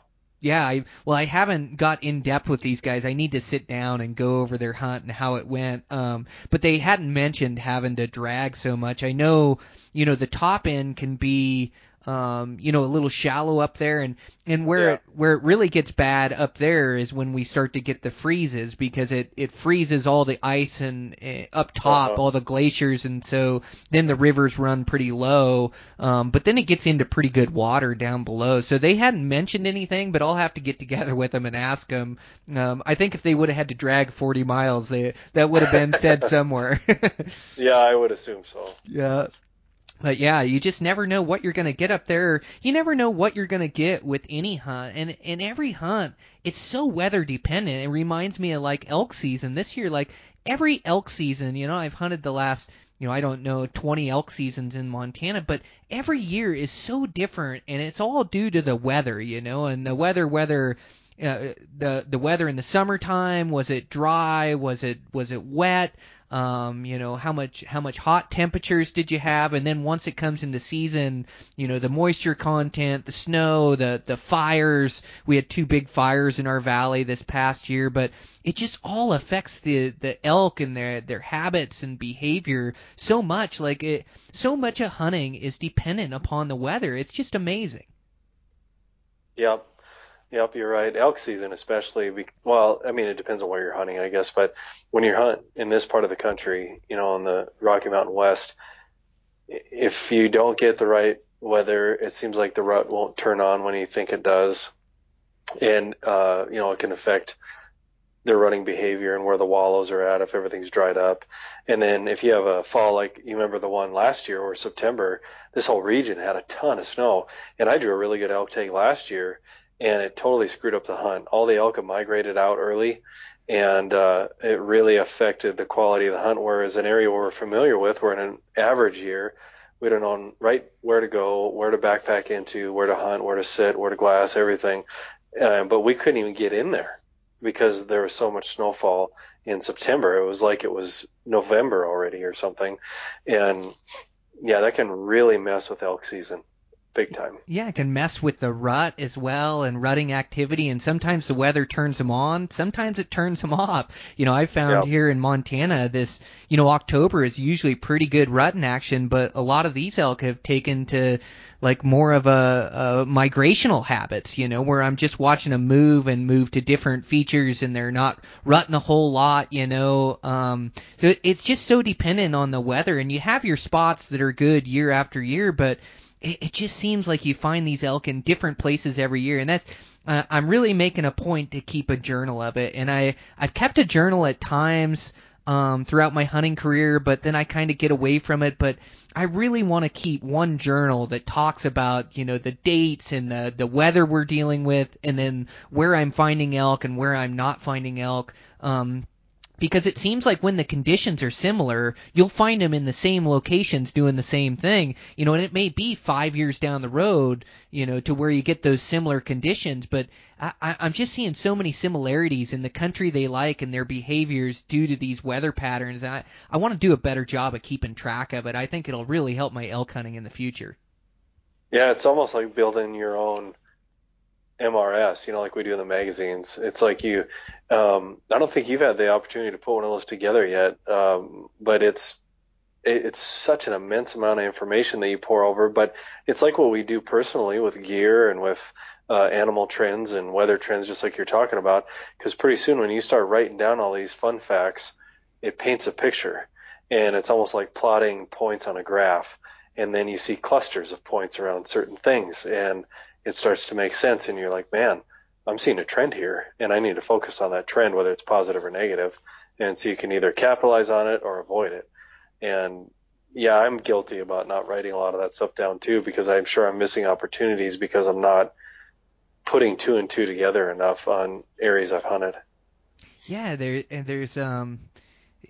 Yeah, I well, I haven't got in depth with these guys. I need to sit down and go over their hunt and how it went. Um, but they hadn't mentioned having to drag so much. I know, you know, the top end can be, um, you know, a little shallow up there, and and where Yeah. it where it really gets bad up there is when we start to get the freezes because it it freezes all the ice and uh, up top, Uh-huh. all the glaciers, and so then the rivers run pretty low. Um, but then it gets into pretty good water down below. So they hadn't mentioned anything, but I'll have to get together with them and ask them. Um, I think if they would have had to drag 40 miles, they that would have been said somewhere. Yeah, I would assume so. yeah. But yeah, you just never know what you're gonna get up there. You never know what you're gonna get with any hunt, and in every hunt, it's so weather dependent. It reminds me of like elk season this year. Like every elk season, you know, I've hunted the last, you know, I don't know, 20 elk seasons in Montana, but every year is so different, and it's all due to the weather, you know, and the weather, whether uh, the the weather in the summertime was it dry was it was it wet um you know how much how much hot temperatures did you have? And then once it comes into season you know the moisture content the snow the the fires. We had two big fires in our valley this past year but it just all affects the the elk and their their habits and behavior so much. Like it so much of hunting is dependent upon the weather. It's just amazing. Yep. Yep, you're right. Elk season, especially. Well, I mean, it depends on where you're hunting, I guess. But when you hunt in this part of the country, you know, in the Rocky Mountain West, if you don't get the right weather, it seems like the rut won't turn on when you think it does, and uh, you know, it can affect their running behavior and where the wallows are at if everything's dried up. And then if you have a fall like you remember the one last year or September, this whole region had a ton of snow. And I drew a really good elk tag last year and it totally screwed up the hunt. All the elk migrated out early and uh, it really affected the quality of the hunt. Whereas an area we're familiar with, where in an average year We'd have known right where to go, where to backpack into, where to hunt, where to sit, where to glass, everything. Uh, but we couldn't even get in there because there was so much snowfall in September. It was like it was November already or something. And yeah, that can really mess with elk season big time. Yeah, it can mess with the rut as well and rutting activity. And sometimes the weather turns them on. Sometimes it turns them off. You know, I found Yep. here in Montana this, you know, October is usually pretty good rutting action, but a lot of these elk have taken to like more of a, a migrational habits, you know, where I'm just watching them move and move to different features and they're not rutting a whole lot, you know. Um, so it's just so dependent on the weather and you have your spots that are good year after year, but it, it just seems like you find these elk in different places every year, and that's uh, I'm really making a point to keep a journal of it, and I I've kept a journal at times um, throughout my hunting career, but then I kind of get away from it. But I really want to keep one journal that talks about you know the dates and the the weather we're dealing with, and then where I'm finding elk and where I'm not finding elk. Um, because it seems like when the conditions are similar, you'll find them in the same locations doing the same thing, you know, and it may be five years down the road, you know, to where you get those similar conditions, but I, I'm just seeing so many similarities in the country they like and their behaviors due to these weather patterns. I, I want to do a better job of keeping track of it. I think it'll really help my elk hunting in the future. Yeah, it's almost like building your own MRS, you know, like we do in the magazines. It's like you, um, I don't think you've had the opportunity to put one of those together yet, um, but it's, it, it's such an immense amount of information that you pore over. But it's like what we do personally with gear and with uh, animal trends and weather trends, just like you're talking about. Because pretty soon, when you start writing down all these fun facts, it paints a picture, and it's almost like plotting points on a graph. And then you see clusters of points around certain things, and it starts to make sense and you're like, man, I'm seeing a trend here and I need to focus on that trend, whether it's positive or negative. And so you can either capitalize on it or avoid it. And yeah, I'm guilty about not writing a lot of that stuff down too, because I'm sure I'm missing opportunities because I'm not putting two and two together enough on areas I've hunted. Yeah, there and there's um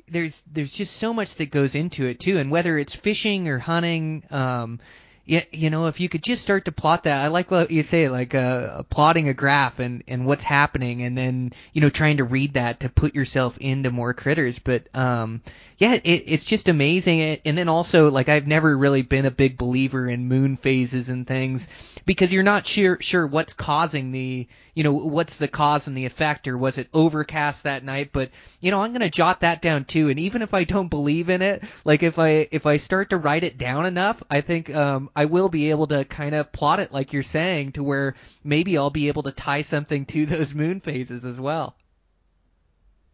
there's there's just so much that goes into it too, and whether it's fishing or hunting, um, yeah, you know, if you could just start to plot that, I like what you say, like uh, plotting a graph and and what's happening, and then you know trying to read that to put yourself into more critters. But um, yeah, it, it's just amazing. And then also, like I've never really been a big believer in moon phases and things because you're not sure sure what's causing the you know what's the cause and the effect or was it overcast that night but you know i'm to jot that down too and even if i don't believe in it like if i if i start to write it down enough i think um i will be able to kind of plot it like you're saying to where maybe i'll be able to tie something to those moon phases as well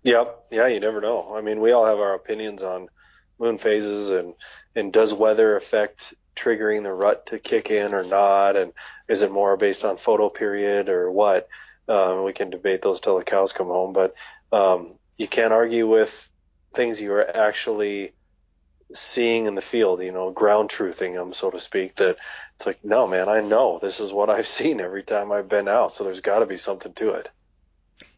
Yep. Yeah, you never know. I mean, we all have our opinions on moon phases and and does weather affect triggering the rut to kick in or not, and is it more based on photo period or what? Um, we can debate those till the cows come home, but um, you can't argue with things you are actually seeing in the field. You know, ground truthing them, so to speak. That it's like, no, man, I know this is what I've seen every time I've been out, so there's got to be something to it.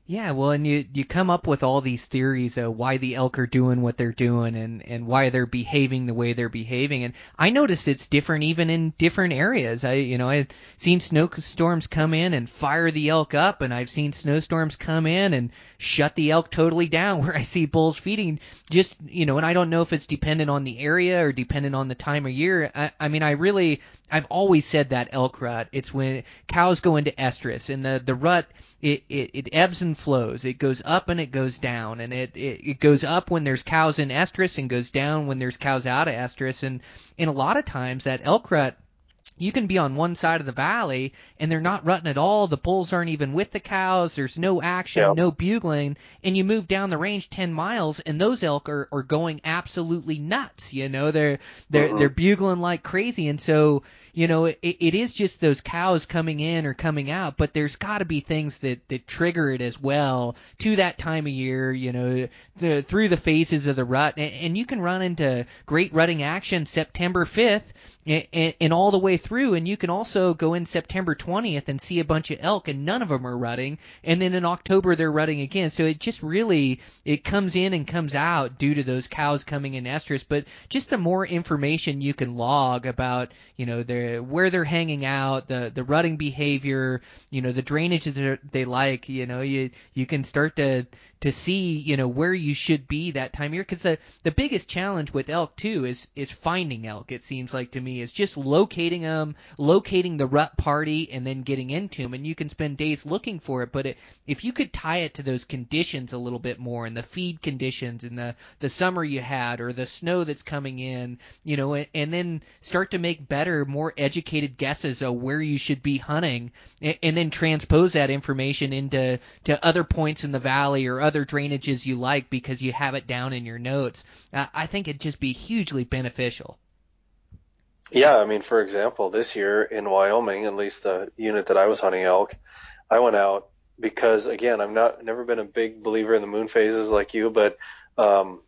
Yeah, well, and you you come up with all these theories of why the elk are doing what they're doing and and why they're behaving the way they're behaving. And I notice it's different even in different areas. I you know I've seen snowstorms come in and fire the elk up, and I've seen snowstorms come in and shut the elk totally down. Where I see bulls feeding, just you know, and I don't know if it's dependent on the area or dependent on the time of year. I, I mean, I really I've always said that elk rut. It's when cows go into estrus, and the the rut it, it, it ebbs and flows. It goes up and it goes down, and it, it it goes up when there's cows in estrus, and goes down when there's cows out of estrus. And and a lot of times that elk rut you can be on one side of the valley and they're not rutting at all. The bulls aren't even with the cows. There's no action, no bugling. And you move down the range 10 miles and those elk are, are going absolutely nuts. You know, they're, they're, Mhm. they're bugling like crazy. And so, you know, it, it is just those cows coming in or coming out, but there's got to be things that, that trigger it as well to that time of year, you know, the, through the phases of the rut. And, and you can run into great rutting action September 5th and, all the way through. And you can also go in September 20th and see a bunch of elk, and none of them are rutting. And then in October they're rutting again. So it just really it comes in and comes out due to those cows coming in estrus. But just the more information you can log about, you know, their where they're hanging out, the the rutting behavior, you know, the drainages that they like, you know, you you can start to to see you know where you should be that time of year. Because the the biggest challenge with elk too is is finding elk it seems like to me is just locating them locating the rut party and then getting into them and you can spend days looking for it but it, if you could tie it to those conditions a little bit more and the feed conditions and the the summer you had or the snow that's coming in you know and, and then start to make better more educated guesses of where you should be hunting and, and then transpose that information into to other points in the valley or other drainages you like because you have it down in your notes. Uh, I think it'd just be hugely beneficial. Yeah, I mean, for example, this year in Wyoming, at least the unit that I was hunting elk, I went out because again, I'm not never been a big believer in the moon phases like you, but um,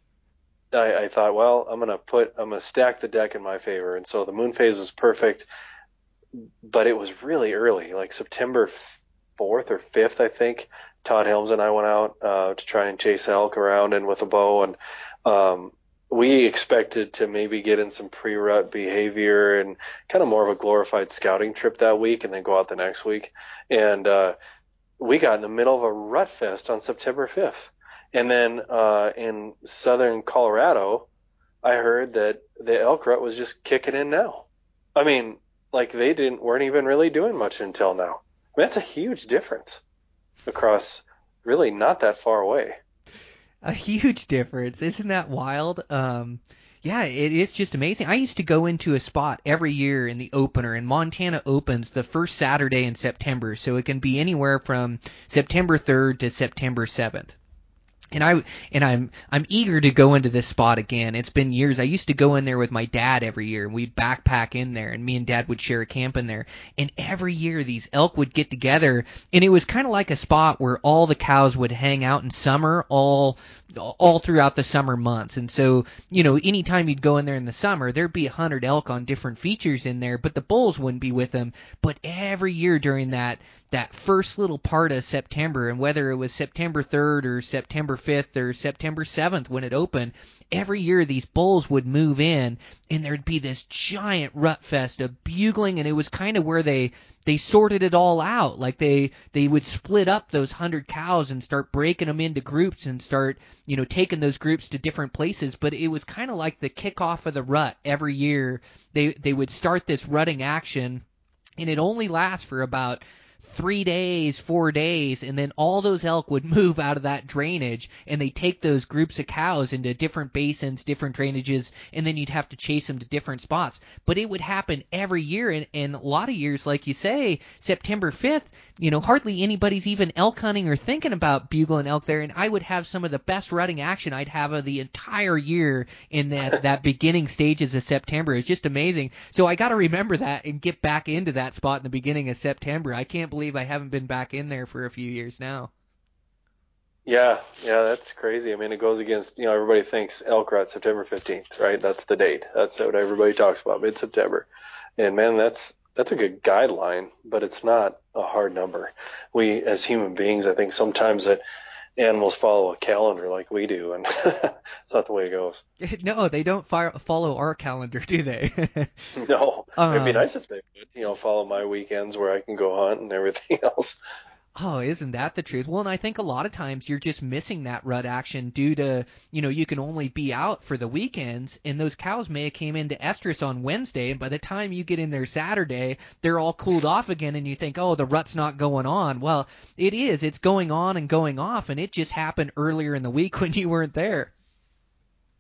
I, I thought, well, I'm gonna put I'm gonna stack the deck in my favor, and so the moon phase was perfect, but it was really early, like September fourth or fifth, I think. Todd Helms and I went out uh, to try and chase elk around and with a bow, and um, we expected to maybe get in some pre-rut behavior and kind of more of a glorified scouting trip that week, and then go out the next week. And uh, we got in the middle of a rut fest on September 5th, and then uh, in southern Colorado, I heard that the elk rut was just kicking in now. I mean, like they didn't weren't even really doing much until now. I mean, that's a huge difference across really not that far away. A huge difference. Isn't that wild? Um, yeah, it is just amazing. I used to go into a spot every year in the opener, and Montana opens the first Saturday in September, so it can be anywhere from September 3rd to September 7th and I and I'm I'm eager to go into this spot again. It's been years. I used to go in there with my dad every year, and we'd backpack in there, and me and dad would share a camp in there. And every year these elk would get together, and it was kind of like a spot where all the cows would hang out in summer, all all throughout the summer months. And so, you know, anytime you'd go in there in the summer, there'd be a hundred elk on different features in there, but the bulls wouldn't be with them. But every year during that that first little part of September, and whether it was September 3rd or September 5th or September 7th when it opened, every year these bulls would move in, and there'd be this giant rut fest of bugling, and it was kind of where they they sorted it all out. Like they they would split up those hundred cows and start breaking them into groups and start you know taking those groups to different places. But it was kind of like the kickoff of the rut every year. They they would start this rutting action, and it only lasts for about three days, four days, and then all those elk would move out of that drainage and they take those groups of cows into different basins, different drainages, and then you'd have to chase them to different spots. But it would happen every year and, and a lot of years, like you say, September 5th, you know, hardly anybody's even elk hunting or thinking about bugling elk there, and I would have some of the best rutting action I'd have of the entire year in that, that beginning stages of September. It's just amazing. So I gotta remember that and get back into that spot in the beginning of September. I can't believe I haven't been back in there for a few years now. Yeah, yeah, that's crazy. I mean, it goes against, you know, everybody thinks elk rut September 15th, right? That's the date. That's what everybody talks about, mid-September. And man, that's that's a good guideline, but it's not a hard number. We, as human beings, I think sometimes that animals follow a calendar like we do, and it's not the way it goes. No, they don't follow our calendar, do they? no, um, it'd be nice if they would. You know, follow my weekends where I can go hunt and everything else. Oh, isn't that the truth? Well, and I think a lot of times you're just missing that rut action due to, you know, you can only be out for the weekends, and those cows may have came into estrus on Wednesday, and by the time you get in there Saturday, they're all cooled off again, and you think, oh, the rut's not going on. Well, it is. It's going on and going off, and it just happened earlier in the week when you weren't there.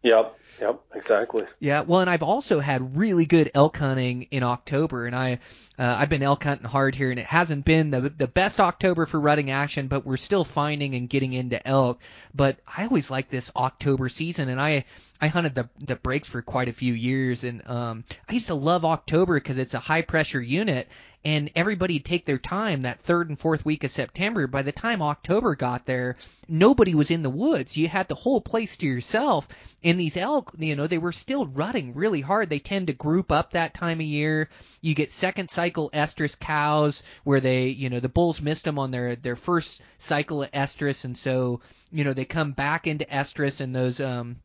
Yep. Yep, exactly. Yeah, well, and I've also had really good elk hunting in October, and I uh, I've been elk hunting hard here, and it hasn't been the the best October for rutting action, but we're still finding and getting into elk. But I always like this October season, and I I hunted the the breaks for quite a few years, and um I used to love October because it's a high pressure unit, and everybody'd take their time that third and fourth week of September. By the time October got there, nobody was in the woods. You had the whole place to yourself. And these elk, you know, they were still rutting really hard. They tend to group up that time of year. You get second cycle estrus cows where they, you know, the bulls missed them on their their first cycle of estrus, and so you know they come back into estrus, and those um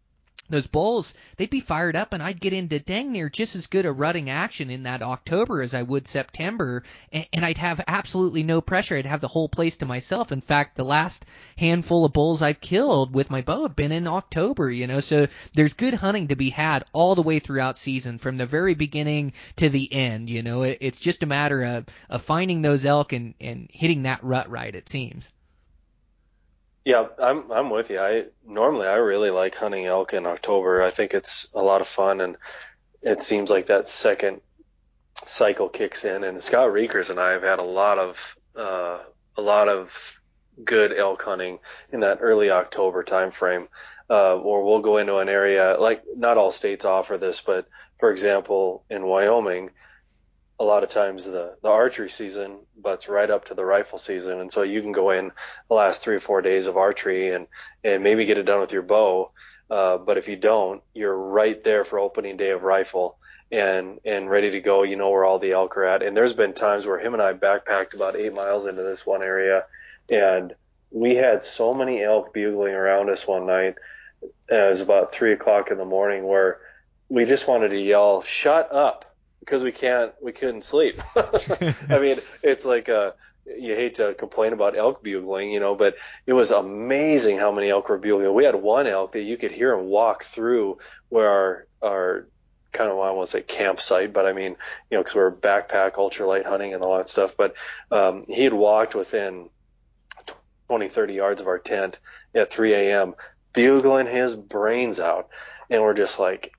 those bulls, they'd be fired up, and I'd get into dang near just as good a rutting action in that October as I would September, and, I'd have absolutely no pressure. I'd have the whole place to myself. In fact, the last handful of bulls I've killed with my bow have been in October, you know, so there's good hunting to be had all the way throughout season, from the very beginning to the end, you know. It, it's just a matter of, of finding those elk and, and hitting that rut right, it seems. Yeah, I'm I'm with you. I normally I really like hunting elk in October. I think it's a lot of fun, and it seems like that second cycle kicks in. And Scott Reekers and I have had a lot of uh, a lot of good elk hunting in that early October time frame, uh, or we'll go into an area like not all states offer this, but for example, in Wyoming, a lot of times the, the archery season butts right up to the rifle season. And so you can go in the last three or four days of archery and, and maybe get it done with your bow. Uh, but if you don't, you're right there for opening day of rifle and, and ready to go. You know where all the elk are at. And there's been times where him and I backpacked about eight miles into this one area and we had so many elk bugling around us one night. It was about three o'clock in the morning where we just wanted to yell, shut up because we can't we couldn't sleep. I mean, it's like uh you hate to complain about elk bugling, you know, but it was amazing how many elk were bugling. We had one elk that you could hear him walk through where our our kind of I want to say campsite, but I mean, you know, because we're backpack ultralight hunting and all that stuff. But um, he had walked within 20, 30 yards of our tent at 3 a.m. bugling his brains out, and we're just like,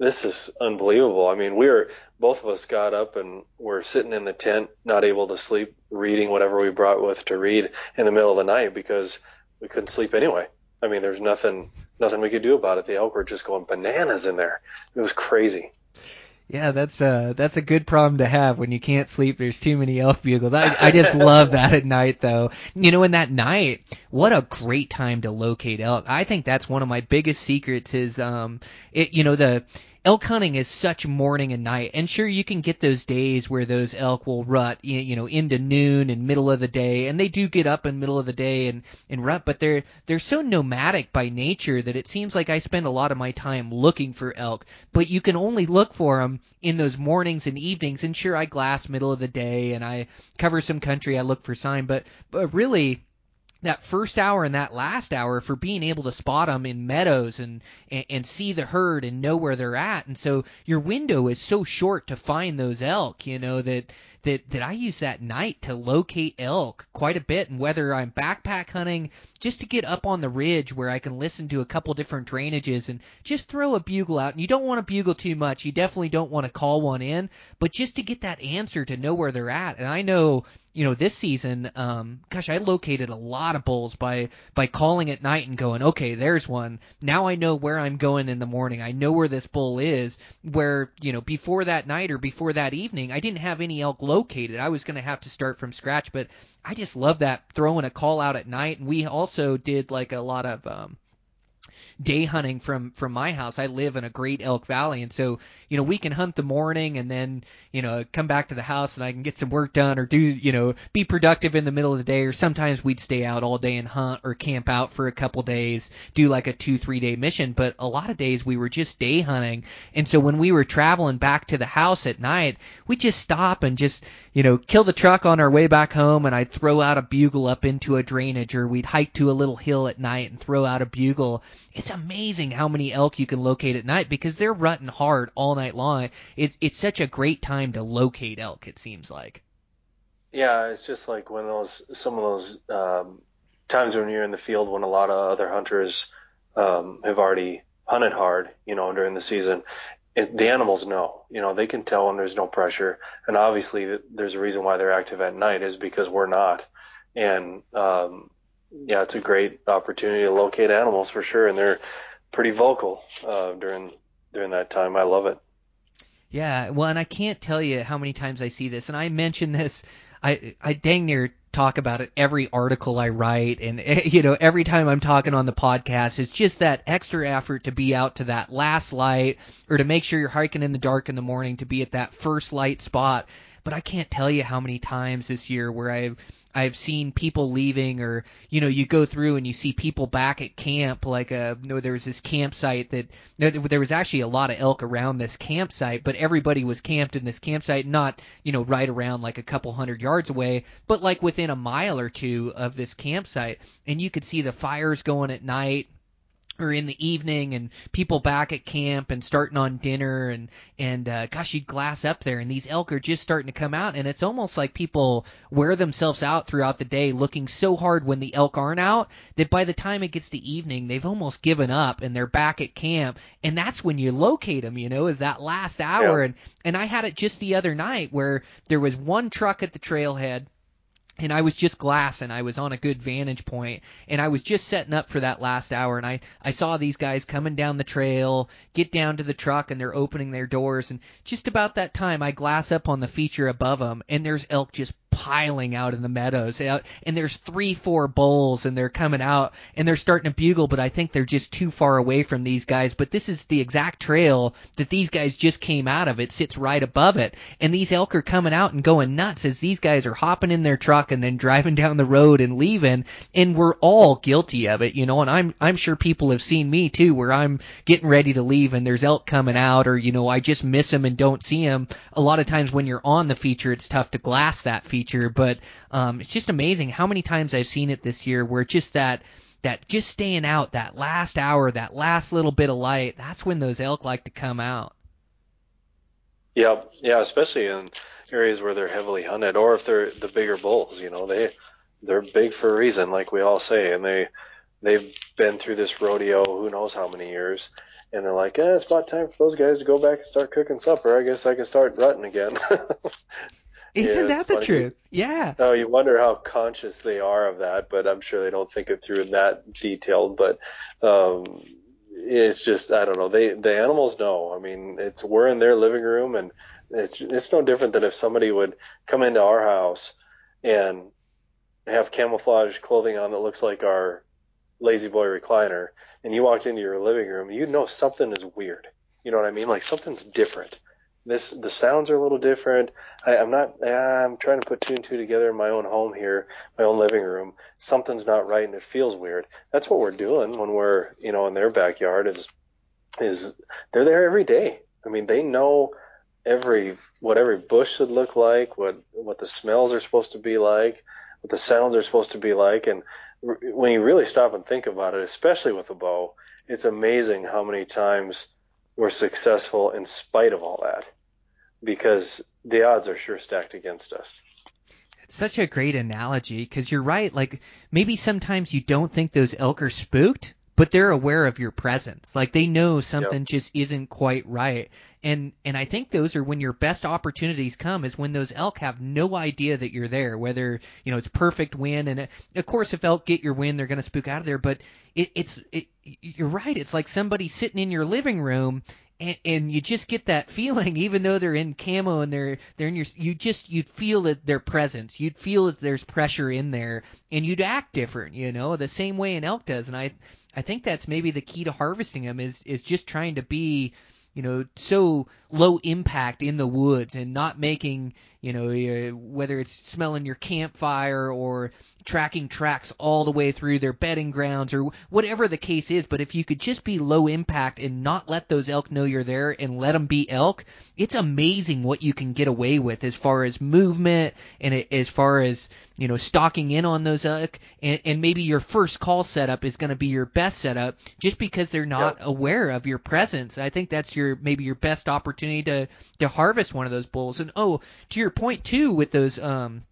this is unbelievable. I mean, we were both of us got up and were sitting in the tent, not able to sleep, reading whatever we brought with to read in the middle of the night because we couldn't sleep anyway. I mean, there's nothing nothing we could do about it. The elk were just going bananas in there. It was crazy. Yeah, that's a that's a good problem to have when you can't sleep. There's too many elk bugles. I, I just love that at night, though. You know, in that night, what a great time to locate elk. I think that's one of my biggest secrets. Is um, it you know the elk hunting is such morning and night. And sure, you can get those days where those elk will rut, you know, into noon and middle of the day, and they do get up in middle of the day and and rut. But they're they're so nomadic by nature that it seems like I spend a lot of my time looking for elk. But you can only look for them in those mornings and evenings. And sure, I glass middle of the day and I cover some country. I look for sign, but but really that first hour and that last hour for being able to spot them in meadows and, and and see the herd and know where they're at. And so your window is so short to find those elk you know that that that I use that night to locate elk quite a bit. And whether I'm backpack hunting just to get up on the ridge where I can listen to a couple different drainages and just throw a bugle out. And you don't want to bugle too much. You definitely don't want to call one in but just to get that answer to know where they're at. And I know you know this season um gosh I located a lot of bulls by by calling at night and going okay there's one. Now I know where I'm going in the morning. I know where this bull is. Where you know before that night or before that evening I didn't have any elk located. I was going to have to start from scratch but I just love that throwing a call out at night. And we also did like a lot of um day hunting from from my house. I live in a great elk valley, and so you know we can hunt the morning and then you know come back to the house and I can get some work done or do you know be productive in the middle of the day. Or sometimes we'd stay out all day and hunt or camp out for a couple days, do like a two three day mission. But a lot of days we were just day hunting, and so when we were traveling back to the house at night, we just stop and just you know, kill the truck on our way back home and I'd throw out a bugle up into a drainage or we'd hike to a little hill at night and throw out a bugle. It's amazing how many elk you can locate at night because they're rutting hard all night long. It's it's such a great time to locate elk, it seems like. Yeah, it's just like when those some of those um, times when you're in the field when a lot of other hunters um, have already hunted hard, you know, during the season, it, the animals know, you know, they can tell when there's no pressure. And obviously there's a reason why they're active at night is because we're not. And, um, yeah, it's a great opportunity to locate animals for sure. And they're pretty vocal, uh, during, during that time. I love it. Yeah, well, and I can't tell you how many times I see this, and I mention this. I I dang near talk about it every article I write, and eh, you know every time I'm talking on the podcast, it's just that extra effort to be out to that last light, or to make sure you're hiking in the dark in the morning to be at that first light spot. But I can't tell you how many times this year where I've I've seen people leaving, or you know, you go through and you see people back at camp. Like, uh, you know, there was this campsite that there was actually a lot of elk around this campsite, but everybody was camped in this campsite, not you know right around like a couple hundred yards away, but like within a mile or two of this campsite, and you could see the fires going at night or in the evening and people back at camp and starting on dinner and and uh, gosh you'd glass up there and these elk are just starting to come out and it's almost like people wear themselves out throughout the day looking so hard when the elk aren't out that by the time it gets to evening they've almost given up and they're back at camp and that's when you locate them you know is that last hour Yeah. and and I had it just the other night where there was one truck at the trailhead and I was just glassing. I was on a good vantage point, and I was just setting up for that last hour. And I I saw these guys coming down the trail, get down to the truck, and they're opening their doors. And just about that time, I glass up on the feature above them, and there's elk just piling out in the meadows. And there's three, four bulls, and they're coming out, and they're starting to bugle. But I think they're just too far away from these guys. But this is the exact trail that these guys just came out of. It sits right above it, and these elk are coming out and going nuts as these guys are hopping in their truck and then driving down the road and leaving and we're all guilty of it you know and i'm i'm sure people have seen me too where i'm getting ready to leave and there's elk coming out or you know i just miss them and don't see them a lot of times when you're on the feature it's tough to glass that feature but um it's just amazing how many times i've seen it this year where just that that just staying out that last hour that last little bit of light that's when those elk like to come out Yeah, yeah, especially in areas where they're heavily hunted, or if they're the bigger bulls. You know, they they're big for a reason, like we all say, and they they've been through this rodeo who knows how many years, and they're like, eh, it's about time for those guys to go back and start cooking supper. I guess I can start rutting again. isn't Yeah, that the funny. truth yeah Oh, you wonder how conscious they are of that, but I'm sure they don't think it through in that detailed. But um, it's just I don't know. They the animals know. I mean, it's we're in their living room, and it's it's no different than if somebody would come into our house and have camouflage clothing on that looks like our La-Z-Boy recliner, and you walked into your living room, you know something is weird. You know what I mean? Like something's different. This the sounds are a little different. I, I'm not. Ah, I'm trying to put two and two together in my own home here, my own living room. Something's not right, and it feels weird. That's what we're doing when we're, you know, in their backyard. Is is they're there every day. I mean, they know every what every bush should look like, what what the smells are supposed to be like, what the sounds are supposed to be like, and when you really stop and think about it, especially with a bow, it's amazing how many times we're successful in spite of all that, because the odds are sure stacked against us. It's such a great analogy because you're right. Like maybe sometimes you don't think those elk are spooked, but they're aware of your presence. Like they know something just isn't quite right. And and I think those are when your best opportunities come is when those elk have no idea that you're there. Whether you know it's perfect wind, and uh, of course if elk get your wind, they're going to spook out of there. But it, it's it, you're right. It's like somebody sitting in your living room and, and you just get that feeling, even though they're in camo and they're they're in your, you just you'd feel that their presence, you'd feel that there's pressure in there, and you'd act different, you know, the same way an elk does. And I I think that's maybe the key to harvesting them is is just trying to be, you know, so low impact in the woods and not making, you know, whether it's smelling your campfire or tracking tracks all the way through their bedding grounds or whatever the case is. But if you could just be low impact and not let those elk know you're there and let them be elk, it's amazing what you can get away with as far as movement and as far as you know stalking in on those elk and, and maybe your first call setup is going to be your best setup just because they're not aware of your presence. I think that's your maybe your best opportunity to to harvest one of those bulls. And oh, to your point too with those um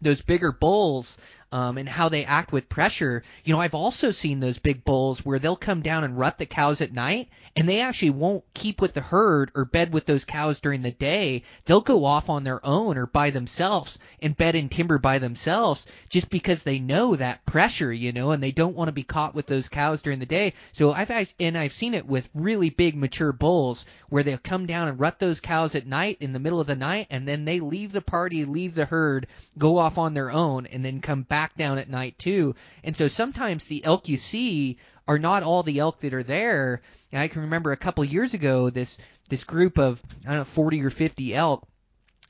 those bigger bulls um, and how they act with pressure. You know, I've also seen those big bulls where they'll come down and rut the cows at night, and they actually won't keep with the herd or bed with those cows during the day. They'll go off on their own or by themselves and bed in timber by themselves just because they know that pressure, you know, and they don't want to be caught with those cows during the day. So I've and I've seen it with really big mature bulls where they'll come down and rut those cows at night in the middle of the night, and then they leave the party, leave the herd, go off on their own, and then come back down at night too. And so sometimes the elk you see are not all the elk that are there. And I can remember a couple years ago this this group of I don't know 40 or 50 elk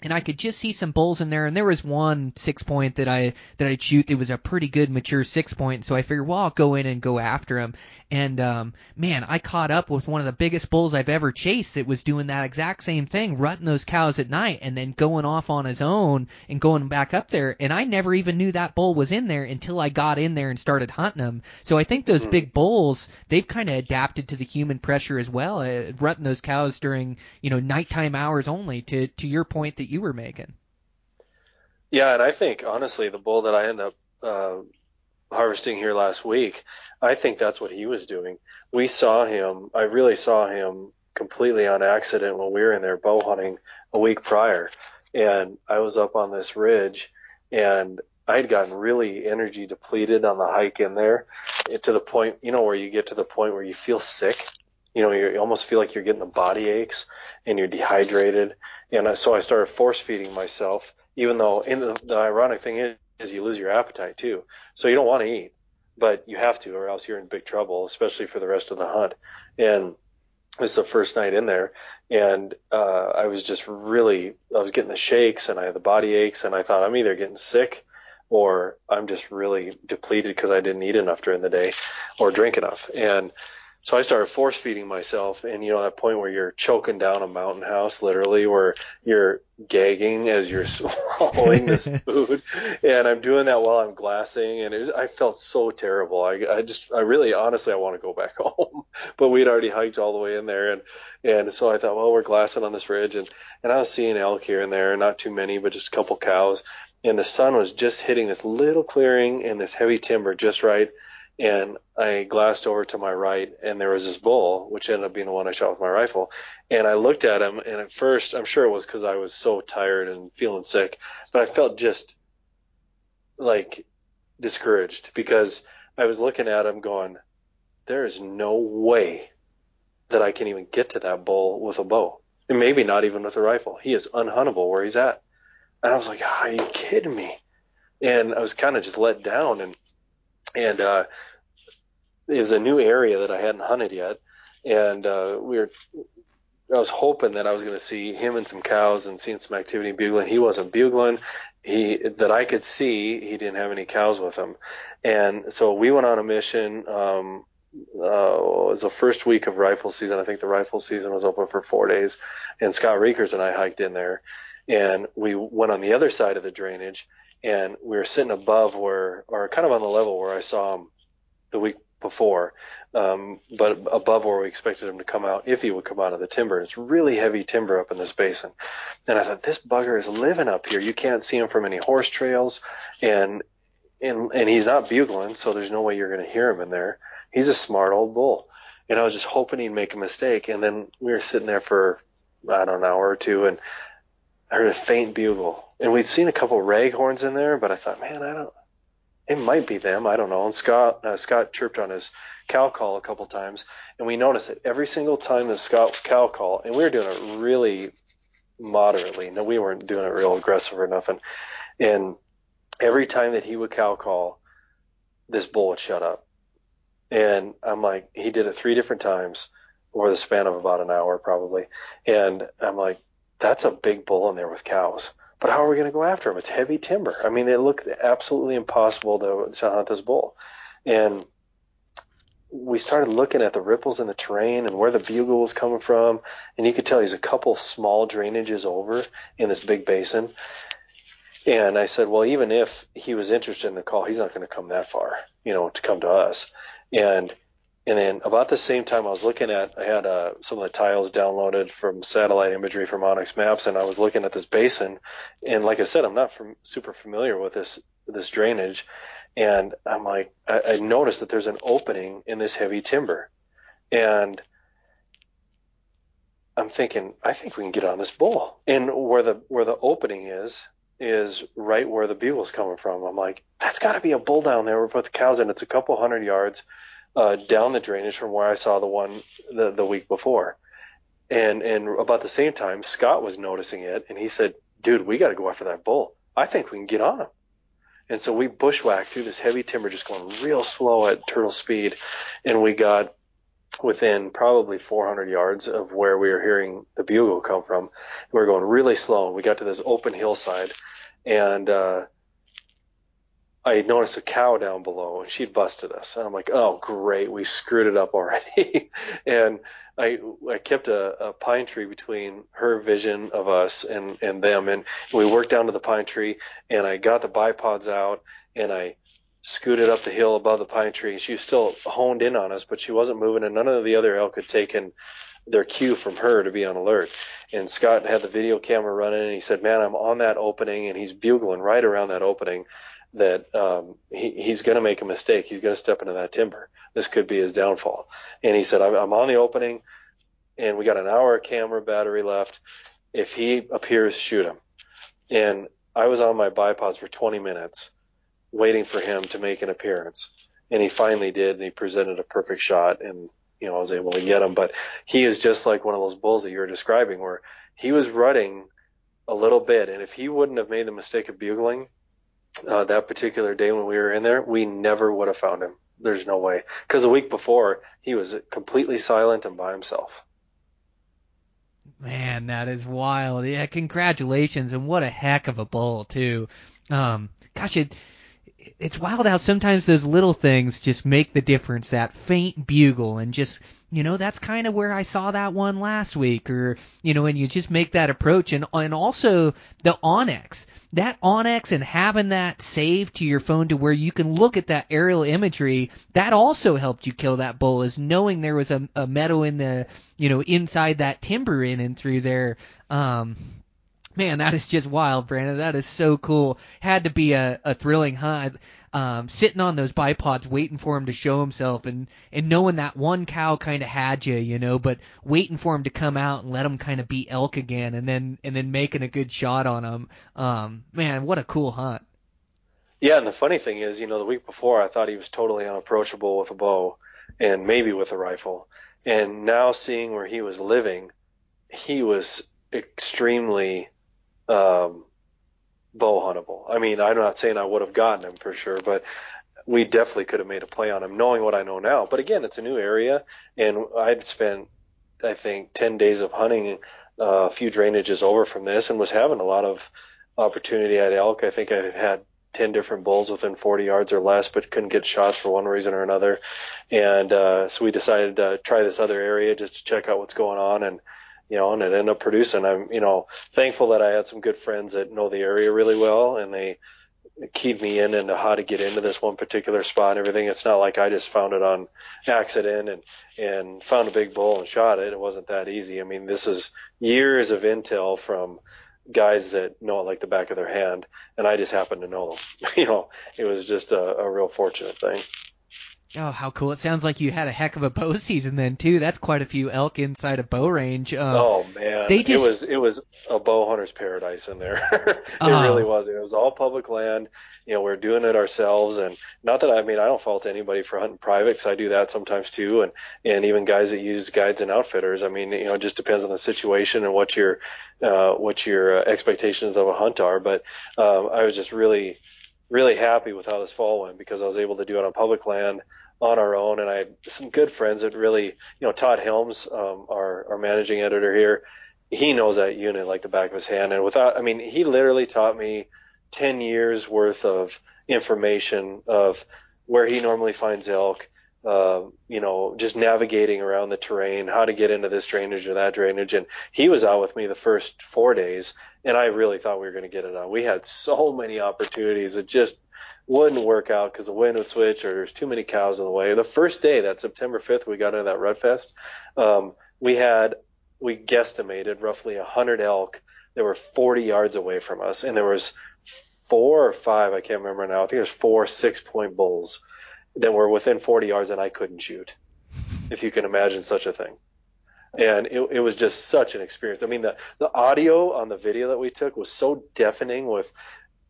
and I could just see some bulls in there. And there was one six point that I that I'd shoot. It was a pretty good mature six point. So I figured, well, I'll go in and go after him. And um, man, I caught up with one of the biggest bulls I've ever chased that was doing that exact same thing, rutting those cows at night and then going off on his own and going back up there. And I never even knew that bull was in there until I got in there and started hunting him. So I think those big bulls, they've kind of adapted to the human pressure as well, uh, rutting those cows during you know nighttime hours only. To to your point that you were making. Yeah, and I think honestly, the bull that I ended up uh, harvesting here last week, I think that's what he was doing. We saw him. I really saw him completely on accident when we were in there bow hunting a week prior, and I was up on this ridge, and I had gotten really energy depleted on the hike in there, to the point, you know, where you get to the point where you feel sick. You know, you almost feel like you're getting the body aches and you're dehydrated. And so I started force feeding myself, even though and the, the ironic thing is, is you lose your appetite too. So you don't want to eat, but you have to, or else you're in big trouble, especially for the rest of the hunt. And it was the first night in there, and uh, I was just really, I was getting the shakes and I had the body aches, and I thought I'm either getting sick or I'm just really depleted because I didn't eat enough during the day or drink enough. And so I started force feeding myself, and you know that point where you're choking down a mountain house, literally, where you're gagging as you're swallowing this food, and I'm doing that while I'm glassing, and it was, I felt so terrible. I, I just, I really, honestly, I want to go back home, but we'd already hiked all the way in there, and and so I thought, well, we're glassing on this ridge, and and I was seeing elk here and there, not too many, but just a couple cows, and the sun was just hitting this little clearing and this heavy timber just right and I glassed over to my right, and there was this bull, which ended up being the one I shot with my rifle. And I looked at him, and at first, I'm sure it was because I was so tired and feeling sick, but I felt just like discouraged because I was looking at him going, there is no way that I can even get to that bull with a bow, and maybe not even with a rifle. He is unhuntable where he's at. And I was like, are you kidding me? And I was kind of just let down, and and uh, it was a new area that I hadn't hunted yet, and uh, we were. I was hoping that I was going to see him and some cows and seeing some activity bugling. He wasn't bugling. He that I could see. He didn't have any cows with him, and so we went on a mission. Um, uh, it was the first week of rifle season. I think the rifle season was open for four days, and Scott Reekers and I hiked in there, and we went on the other side of the drainage, and we were sitting above where, or kind of on the level where I saw him the week before, um, but above where we expected him to come out if he would come out of the timber. It's really heavy timber up in this basin. And I thought, this bugger is living up here. You can't see him from any horse trails, and and and he's not bugling, so there's no way you're going to hear him in there. He's a smart old bull. And I was just hoping he'd make a mistake. And then we were sitting there for I don't know an hour or two, and I heard a faint bugle. And we'd seen a couple raghorns in there, but I thought, man, I don't it might be them. I don't know. And Scott uh, Scott chirped on his cow call a couple times, and we noticed that every single time the Scott cow call, and we were doing it really moderately. No, we weren't doing it real aggressive or nothing. And every time that he would cow call, this bull would shut up. And I'm like, he did it three different times over the span of about an hour, probably. And I'm like, that's a big bull in there with cows. But how are we going to go after him? It's heavy timber. I mean, it looked absolutely impossible to, to hunt this bull. And we started looking at the ripples in the terrain and where the bugle was coming from. And you could tell he's a couple small drainages over in this big basin. And I said, well, even if he was interested in the call, he's not going to come that far, you know, to come to us. And and then about the same time, I was looking at, I had uh, some of the tiles downloaded from satellite imagery from onX Maps, and I was looking at this basin. And like I said, I'm not from, super familiar with this this drainage, and I'm like, I, I noticed that there's an opening in this heavy timber, and I'm thinking, I think we can get on this bull. And where the where the opening is is right where the bugle's coming from. I'm like, that's got to be a bull down there. Put the cows in. It's a couple hundred yards uh, down the drainage from where I saw the one the, the week before. And and about the same time, Scott was noticing it, and he said, "Dude, we got to go after that bull. I think we can get on him." And so we bushwhacked through this heavy timber, just going real slow at turtle speed, and we got within probably 400 yards of where we were hearing the bugle come from. We were going really slow, and we got to this open hillside, and uh, I noticed a cow down below and she'd busted us. And I'm like, oh, great, we screwed it up already. and I I kept a, a pine tree between her vision of us and, and them. And we worked down to the pine tree and I got the bipods out and I scooted up the hill above the pine tree. She was still honed in on us, but she wasn't moving and none of the other elk had taken their cue from her to be on alert. And Scott had the video camera running and he said, man, I'm on that opening and he's bugling right around that opening that um, he, he's going to make a mistake. He's going to step into that timber. This could be his downfall. And he said, I'm, I'm on the opening, and we got an hour of camera battery left. If he appears, shoot him. And I was on my bipods for 20 minutes waiting for him to make an appearance. And he finally did, and he presented a perfect shot, and you know I was able to get him. But he is just like one of those bulls that you were describing, where he was rutting a little bit, and if he wouldn't have made the mistake of bugling, uh, that particular day when we were in there, we never would have found him. There's no way. Because the week before, he was completely silent and by himself. Man, that is wild. Yeah, congratulations, and what a heck of a bull too. Um, gosh, it it's wild how sometimes those little things just make the difference. That faint bugle, and just you know, that's kind of where I saw that one last week, or you know, and you just make that approach, and and also the onX, that onX, and having that saved to your phone to where you can look at that aerial imagery, that also helped you kill that bull is knowing there was a, a meadow in the, you know, inside that timber in and through there. Um, man, that is just wild, Brandon. That is so cool. Had to be a, a thrilling hunt um, sitting on those bipods waiting for him to show himself and, and knowing that one cow kind of had you, you know, but waiting for him to come out and let him kind of beat elk again and then, and then making a good shot on him. Um, man, what a cool hunt. Yeah, and the funny thing is, you know, the week before I thought he was totally unapproachable with a bow and maybe with a rifle. And now seeing where he was living, he was extremely um, bow huntable. I mean, I'm not saying I would have gotten him for sure, but we definitely could have made a play on him, knowing what I know now. But again, it's a new area, and I'd spent, I think, 10 days of hunting uh, a few drainages over from this, and was having a lot of opportunity at elk. I think I had 10 different bulls within 40 yards or less, but couldn't get shots for one reason or another. And uh, so we decided to try this other area just to check out what's going on. And you know, and it ended up producing. I'm, you know, thankful that I had some good friends that know the area really well and they keyed me in into how to get into this one particular spot and everything. It's not like I just found it on accident and, and found a big bull and shot it. It wasn't that easy. I mean, this is years of intel from guys that know it like the back of their hand. And I just happened to know them. you know, it was just a, a real fortunate thing. Oh, how cool! It sounds like you had a heck of a bow season then too. That's quite a few elk inside of bow range. Uh, oh man, they just... it was it was a bow hunter's paradise in there. it oh. really was. It was all public land. You know, we're doing it ourselves, and not that I mean I don't fault anybody for hunting private because I do that sometimes too, and and even guys that use guides and outfitters. I mean, you know, it just depends on the situation and what your uh, what your uh, expectations of a hunt are. But um, I was just really really happy with how this fall went because I was able to do it on public land on our own. And I had some good friends that really, you know, Todd Helms, um, our, our managing editor here, he knows that unit like the back of his hand. And without, I mean, he literally taught me 10 years worth of information of where he normally finds elk, uh, you know, just navigating around the terrain, how to get into this drainage or that drainage. And he was out with me the first four days, and I really thought we were going to get it on. We had so many opportunities. It just wouldn't work out because the wind would switch or there's too many cows in the way. The first day, that September 5th, we got into that rut fest. Um, we had, we guesstimated roughly 100 elk that were 40 yards away from us. And there was four or five, I can't remember now. I think there's four six point bulls that were within 40 yards and I couldn't shoot. If you can imagine such a thing. And it, it was just such an experience. I mean, the, the audio on the video that we took was so deafening with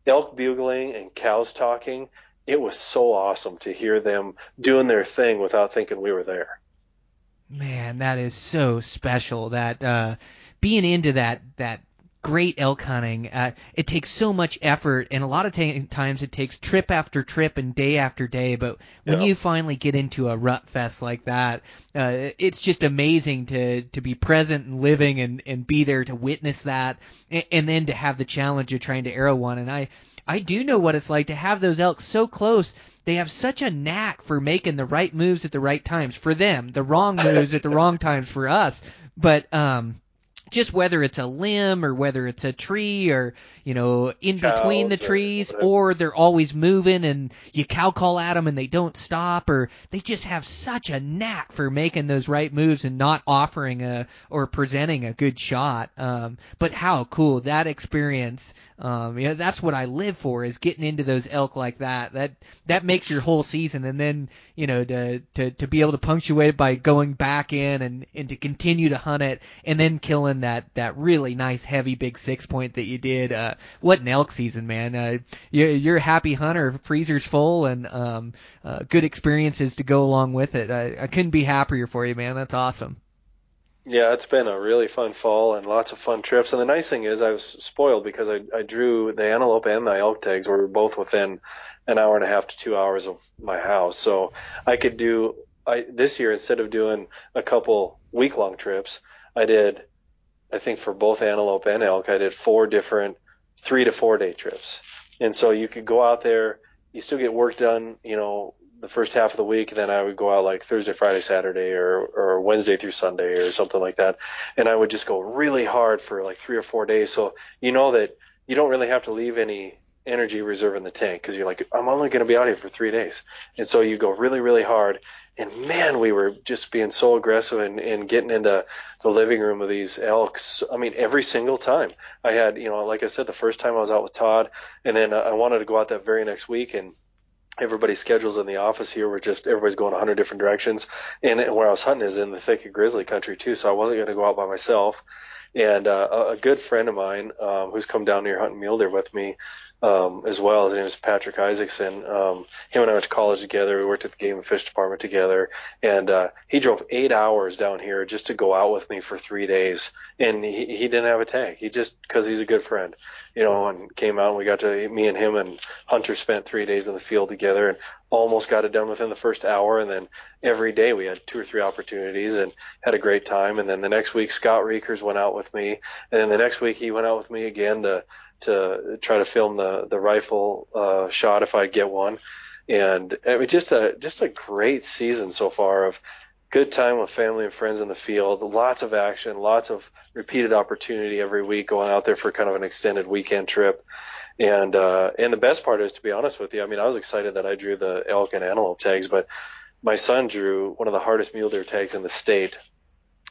elk bugling and cows talking, it was so awesome to hear them doing their thing without thinking we were there. Man, that is so special. That uh, being into that that great elk hunting, uh, it takes so much effort, and a lot of ta- times it takes trip after trip and day after day. But when Yeah. you finally get into a rut fest like that, uh, it's just amazing to to be present and living and and be there to witness that, and, and then to have the challenge of trying to arrow one. And I I do know what it's like to have those elk so close. They have such a knack for making the right moves at the right times for them, the wrong moves at the wrong times for us. But um just whether it's a limb or whether it's a tree or you know in between the Cows or trees whatever. or they're always moving and you cow call at them and they don't stop or they just have such a knack for making those right moves and not offering a or presenting a good shot um but how cool that experience um yeah that's what I live for is getting into those elk like that. That that makes your whole season. And then you know to to to be able to punctuate it by going back in and and to continue to hunt it and then killing that that really nice heavy big six point that you did uh what an elk season man. Uh you're, you're a happy hunter freezer's full and um uh, good experiences to go along with it. I, I couldn't be happier for you man. That's awesome Yeah, it's been a really fun fall and lots of fun trips. And the nice thing is, I was spoiled because I, I drew the antelope and the elk tags were both within an hour and a half to two hours of my house. So I could do I this year instead of doing a couple week long trips, I did I think for both antelope and elk, I did four different three to four day trips. And so you could go out there, you still get work done, you know, the first half of the week, then I would go out like Thursday, Friday, Saturday, or or Wednesday through Sunday, or something like that, and I would just go really hard for like three or four days. So you know that you don't really have to leave any energy reserve in the tank because you're like, I'm only going to be out here for three days, and so you go really, really hard. And man, we were just being so aggressive and, and getting into the living room of these elks. I mean, every single time I had, you know, like I said, the first time I was out with Todd, and then I wanted to go out that very next week and everybody's schedules in the office here were just everybody's going a hundred different directions. And where I was hunting is in the thick of grizzly country too, so I wasn't going to go out by myself. And uh, a- a good friend of mine um, who's come down here hunting mule deer with me um, as well. His name is Patrick Isaacson. Um, him and I went to college together. We worked at the game and fish department together, and uh, he drove eight hours down here just to go out with me for three days. And he, he didn't have a tag. He just because he's a good friend, you know, and came out and we got to me and him and Hunter spent three days in the field together and almost got it done within the first hour. And then every day we had two or three opportunities and had a great time. And then the next week Scott Reekers went out with me, and then the next week he went out with me again to to try to film the the rifle uh, shot if I'd get one. And it was just a just a great season so far of good time with family and friends in the field, lots of action, lots of repeated opportunity every week going out there for kind of an extended weekend trip. And uh, and the best part is, to be honest with you, I mean, I was excited that I drew the elk and antelope tags, but my son drew one of the hardest mule deer tags in the state,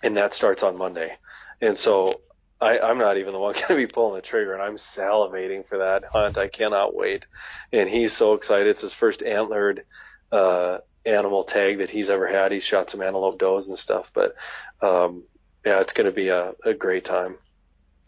and that starts on Monday. And so I, I'm not even the one going to be pulling the trigger, and I'm salivating for that hunt. I cannot wait. And he's so excited. It's his first antlered uh, animal tag that he's ever had. He's shot some antelope does and stuff, but um, yeah, it's going to be a, a great time.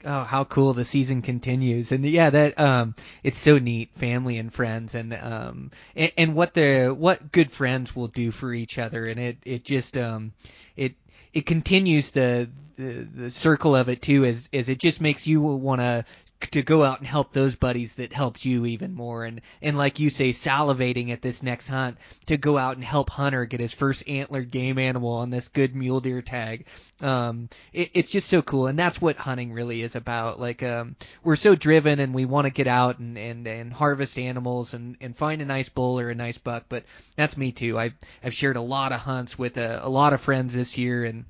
Oh, how cool the season continues. And yeah, that um it's so neat, family and friends and um and, and what the what good friends will do for each other and it it just um it it continues the the, the circle of it too as as it just makes you want to to go out and help those buddies that helped you even more. And and like you say salivating at this next hunt to go out and help Hunter get his first antlered game animal on this good mule deer tag. Um it, it's just so cool. And that's what hunting really is about. Like um we're so driven and we want to get out and and and harvest animals and and find a nice bull or a nice buck. But that's me too. I've i've shared a lot of hunts with a, a lot of friends this year and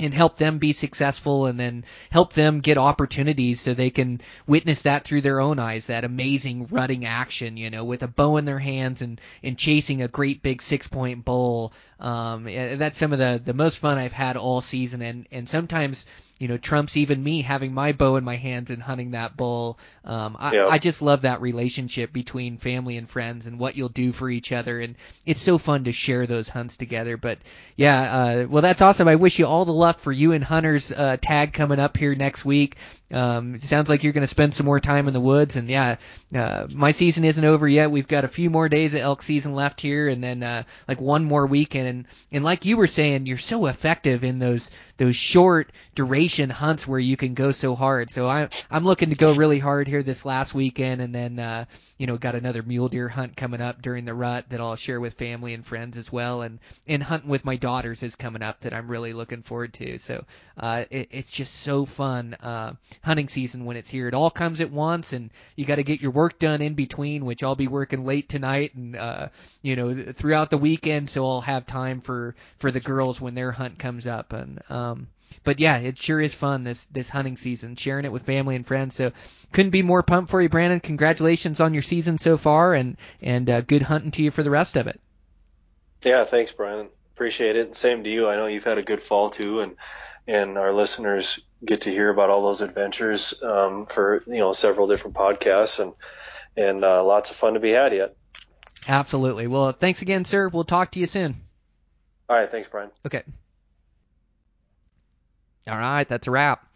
and help them be successful and then help them get opportunities so they can witness that through their own eyes that amazing rutting action you know with a bow in their hands and and chasing a great big six point bull um that's some of the the most fun I've had all season and and sometimes you know trumps even me having my bow in my hands and hunting that bull. Um, I, Yeah. I just love that relationship between family and friends and what you'll do for each other, and it's so fun to share those hunts together. But yeah, uh, well that's awesome. I wish you all the luck for you and Hunter's uh, tag coming up here next week. Um, it sounds like you're going to spend some more time in the woods, and yeah, uh, my season isn't over yet. We've got a few more days of elk season left here, and then uh, like one more weekend. And and like you were saying, you're so effective in those those short duration hunts where you can go so hard. So I I'm looking to go really hard here this last weekend, and then uh, you know got another mule deer hunt coming up during the rut that I'll share with family and friends as well, and and hunting with my daughters is coming up that I'm really looking forward to. So uh, it, it's just so fun uh, hunting season when it's here. It all comes at once, and you got to get your work done in between, which I'll be working late tonight and uh, you know th- throughout the weekend, so I'll have time for for the girls when their hunt comes up. And um, but yeah, it sure is fun this this hunting season, sharing it with family and friends. So couldn't be more pumped for you, Brandon. Congratulations on your season so far, and and uh, good hunting to you for the rest of it. Yeah, thanks, Brian. Appreciate it. Same to you. I know you've had a good fall too, and and our listeners get to hear about all those adventures um, for you know several different podcasts and and uh, lots of fun to be had yet. Absolutely. Well, thanks again, sir. We'll talk to you soon. All right, thanks, Brian. Okay. All right, that's a wrap.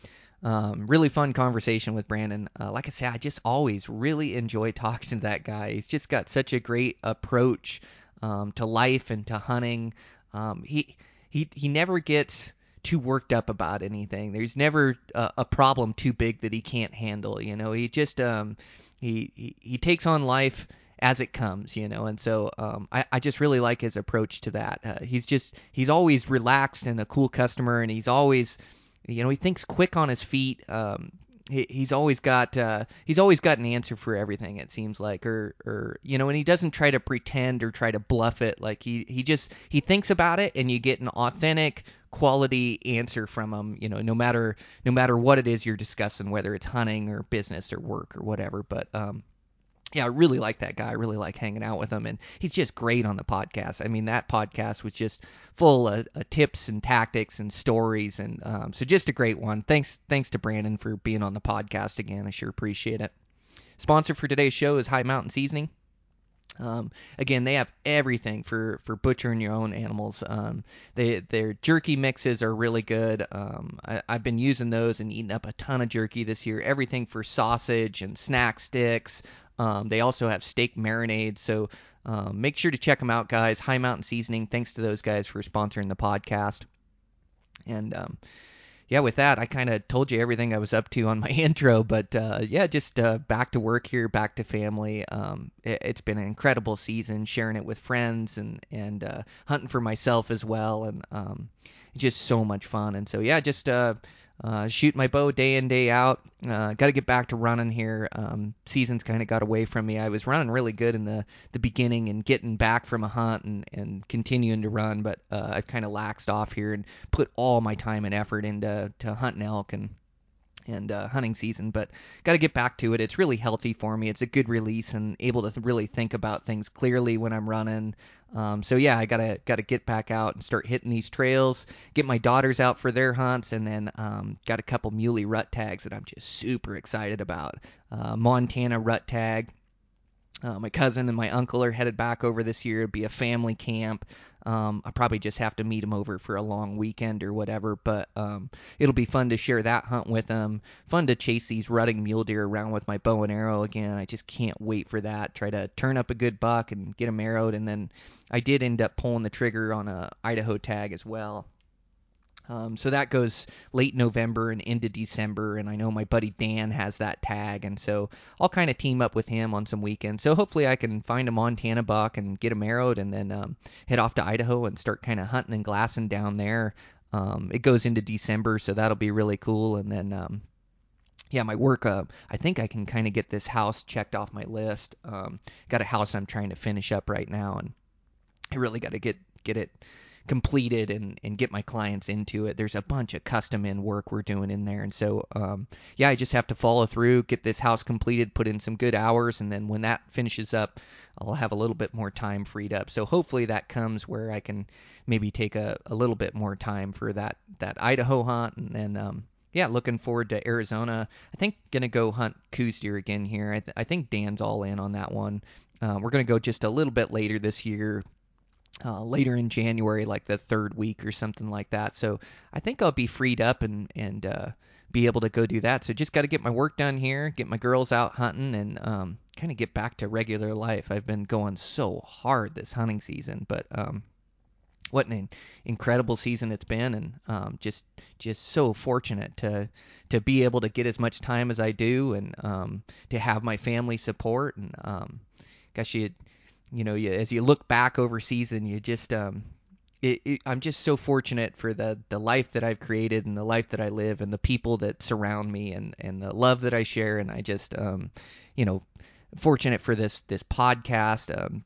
Um, really fun conversation with Brandon. Uh, like I said, I just always really enjoy talking to that guy. He's just got such a great approach um, to life and to hunting. Um, he he he never gets too worked up about anything. There's never a, a problem too big that he can't handle. You know, he just um, he, he he takes on life as it comes, you know, and so um, I, I just really like his approach to that. Uh, he's just he's always relaxed and a cool customer, and he's always, you know, he thinks quick on his feet. Um, he, he's always got uh, he's always got an answer for everything. It seems like, or or you know, and he doesn't try to pretend or try to bluff it. Like he he just he thinks about it, and you get an authentic quality answer from him. You know, no matter no matter what it is you're discussing, whether it's hunting or business or work or whatever. But um, yeah, I really like that guy. I really like hanging out with him, and he's just great on the podcast. I mean, that podcast was just full of, of tips and tactics and stories, and um, so just a great one. Thanks, thanks to Brandon for being on the podcast again. I sure appreciate it. Sponsor for today's show is Hi Mountain Seasoning. Um, again, they have everything for, for butchering your own animals. Um, they their jerky mixes are really good. Um, I, I've been using those and eating up a ton of jerky this year. Everything for sausage and snack sticks. Um, they also have steak marinades. So um, make sure to check them out, guys. Hi Mountain Seasoning. Thanks to those guys for sponsoring the podcast. And um, yeah, with that, I kind of told you everything I was up to on my intro, but uh, yeah, just uh, back to work here, back to family. Um, it, it's been an incredible season, sharing it with friends and and uh, hunting for myself as well, and um, just so much fun. And so yeah, just uh, shoot my bow day in day out. Uh, Got to get back to running here. Um, season's kind of got away from me. I was running really good in the the beginning and getting back from a hunt and and continuing to run, but uh, I've kind of laxed off here and put all my time and effort into to hunting elk and and uh, hunting season, but got to get back to it. It's really healthy for me. It's a good release and able to th- really think about things clearly when I'm running. Um, so yeah, I gotta gotta get back out and start hitting these trails. Get my daughters out for their hunts, and then um, got a couple muley rut tags that I'm just super excited about. Uh, Montana rut tag. Uh, my cousin and my uncle are headed back over this year. It'll be a family camp. Um, I probably just have to meet him over for a long weekend or whatever, but um, it'll be fun to share that hunt with him. Fun to chase these rutting mule deer around with my bow and arrow again. I just can't wait for that. Try to turn up a good buck and get him arrowed, and then I did end up pulling the trigger on a Idaho tag as well. Um, so that goes late November and into December, and I know my buddy Dan has that tag, and so I'll kind of team up with him on some weekends. So hopefully I can find a Montana buck and get him arrowed, and then um, head off to Idaho and start kind of hunting and glassing down there. Um, it goes into December, so that'll be really cool, and then um, yeah, my work. Uh, I think I can kind of get this house checked off my list. Um, got a house I'm trying to finish up right now, and I really got to get get it completed and and get my clients into it. There's a bunch of custom in work we're doing in there, and so um, yeah, I just have to follow through, get this house completed, put in some good hours, and then when that finishes up, I'll have a little bit more time freed up. So hopefully that comes where I can maybe take a, a little bit more time for that that Idaho hunt, and then um, yeah, looking forward to Arizona. I think gonna go hunt Coues deer again here. I, th- I think Dan's all in on that one. Uh, we're gonna go just a little bit later this year, uh, later in January, like the third week or something like that. So I think I'll be freed up and and uh, be able to go do that. So just got to get my work done here, get my girls out hunting, and um, kind of get back to regular life. I've been going so hard this hunting season, but um, what an incredible season it's been, and um, just just so fortunate to to be able to get as much time as I do, and um, to have my family support. And um, gosh, you you know, you, as you look back over season, you just um, it, it, I'm just so fortunate for the the life that I've created and the life that I live and the people that surround me and and the love that I share. And I just um, you know, fortunate for this this podcast. Um,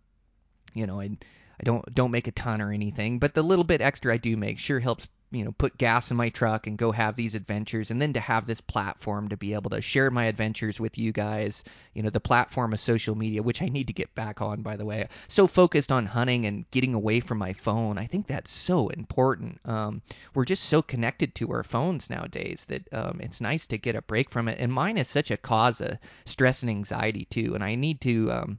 you know, I I don't don't make a ton or anything, but the little bit extra I do make sure helps you know put gas in my truck and go have these adventures and then to have this platform to be able to share my adventures with you guys you know the platform of social media which i need to get back on by the way so focused on hunting and getting away from my phone i think that's so important. Um, we're just so connected to our phones nowadays that um, it's nice to get a break from it and mine is such a cause of stress and anxiety too and i need to um,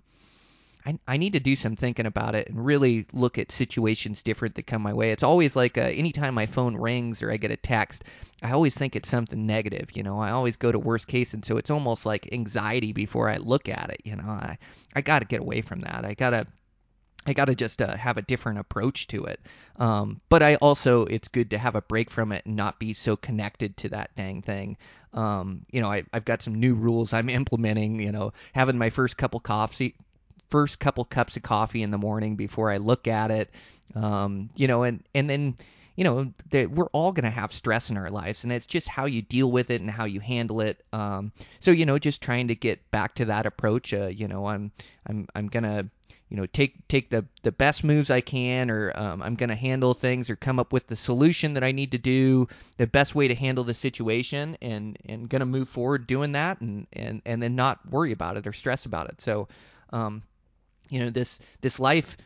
I, I need to do some thinking about it and really look at situations different that come my way. It's always like uh, anytime my phone rings or I get a text, I always think it's something negative. You know, I always go to worst case, and so it's almost like anxiety before I look at it. You know, I I got to get away from that. I gotta I got to just uh, have a different approach to it. Um, but I also, it's good to have a break from it and not be so connected to that dang thing. Um, you know, I, I've got some new rules I'm implementing. You know, having my first couple coffee, first couple cups of coffee in the morning before I look at it. Um, you know, and and then you know we're all going to have stress in our lives and it's just how you deal with it and how you handle it um, so you know just trying to get back to that approach uh, you know i'm i'm i'm to you know take take the the best moves I can or um, I'm going to handle things or come up with the solution that I need to do the best way to handle the situation and and going to move forward doing that and and and then not worry about it or stress about it so um, you know this this life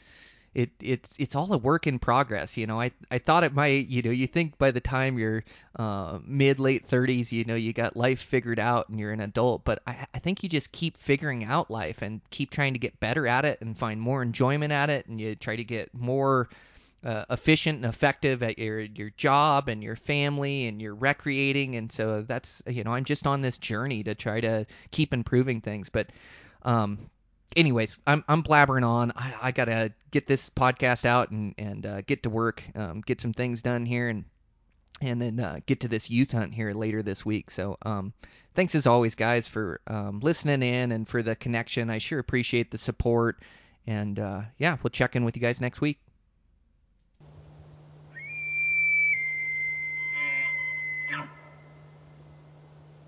it it's it's all a work in progress you know. I i thought it might you know you think by the time you're uh, mid late 30s you know you got life figured out and you're an adult but I, I think you just keep figuring out life and keep trying to get better at it and find more enjoyment at it and you try to get more uh, efficient and effective at your your job and your family and your recreating and so that's you know I'm just on this journey to try to keep improving things but um anyways, I'm I'm blabbering on. I, I gotta get this podcast out and and uh, get to work, um, get some things done here, and and then uh, get to this youth hunt here later this week. So um, thanks as always, guys, for um, listening in and for the connection. I sure appreciate the support. And uh, yeah, we'll check in with you guys next week.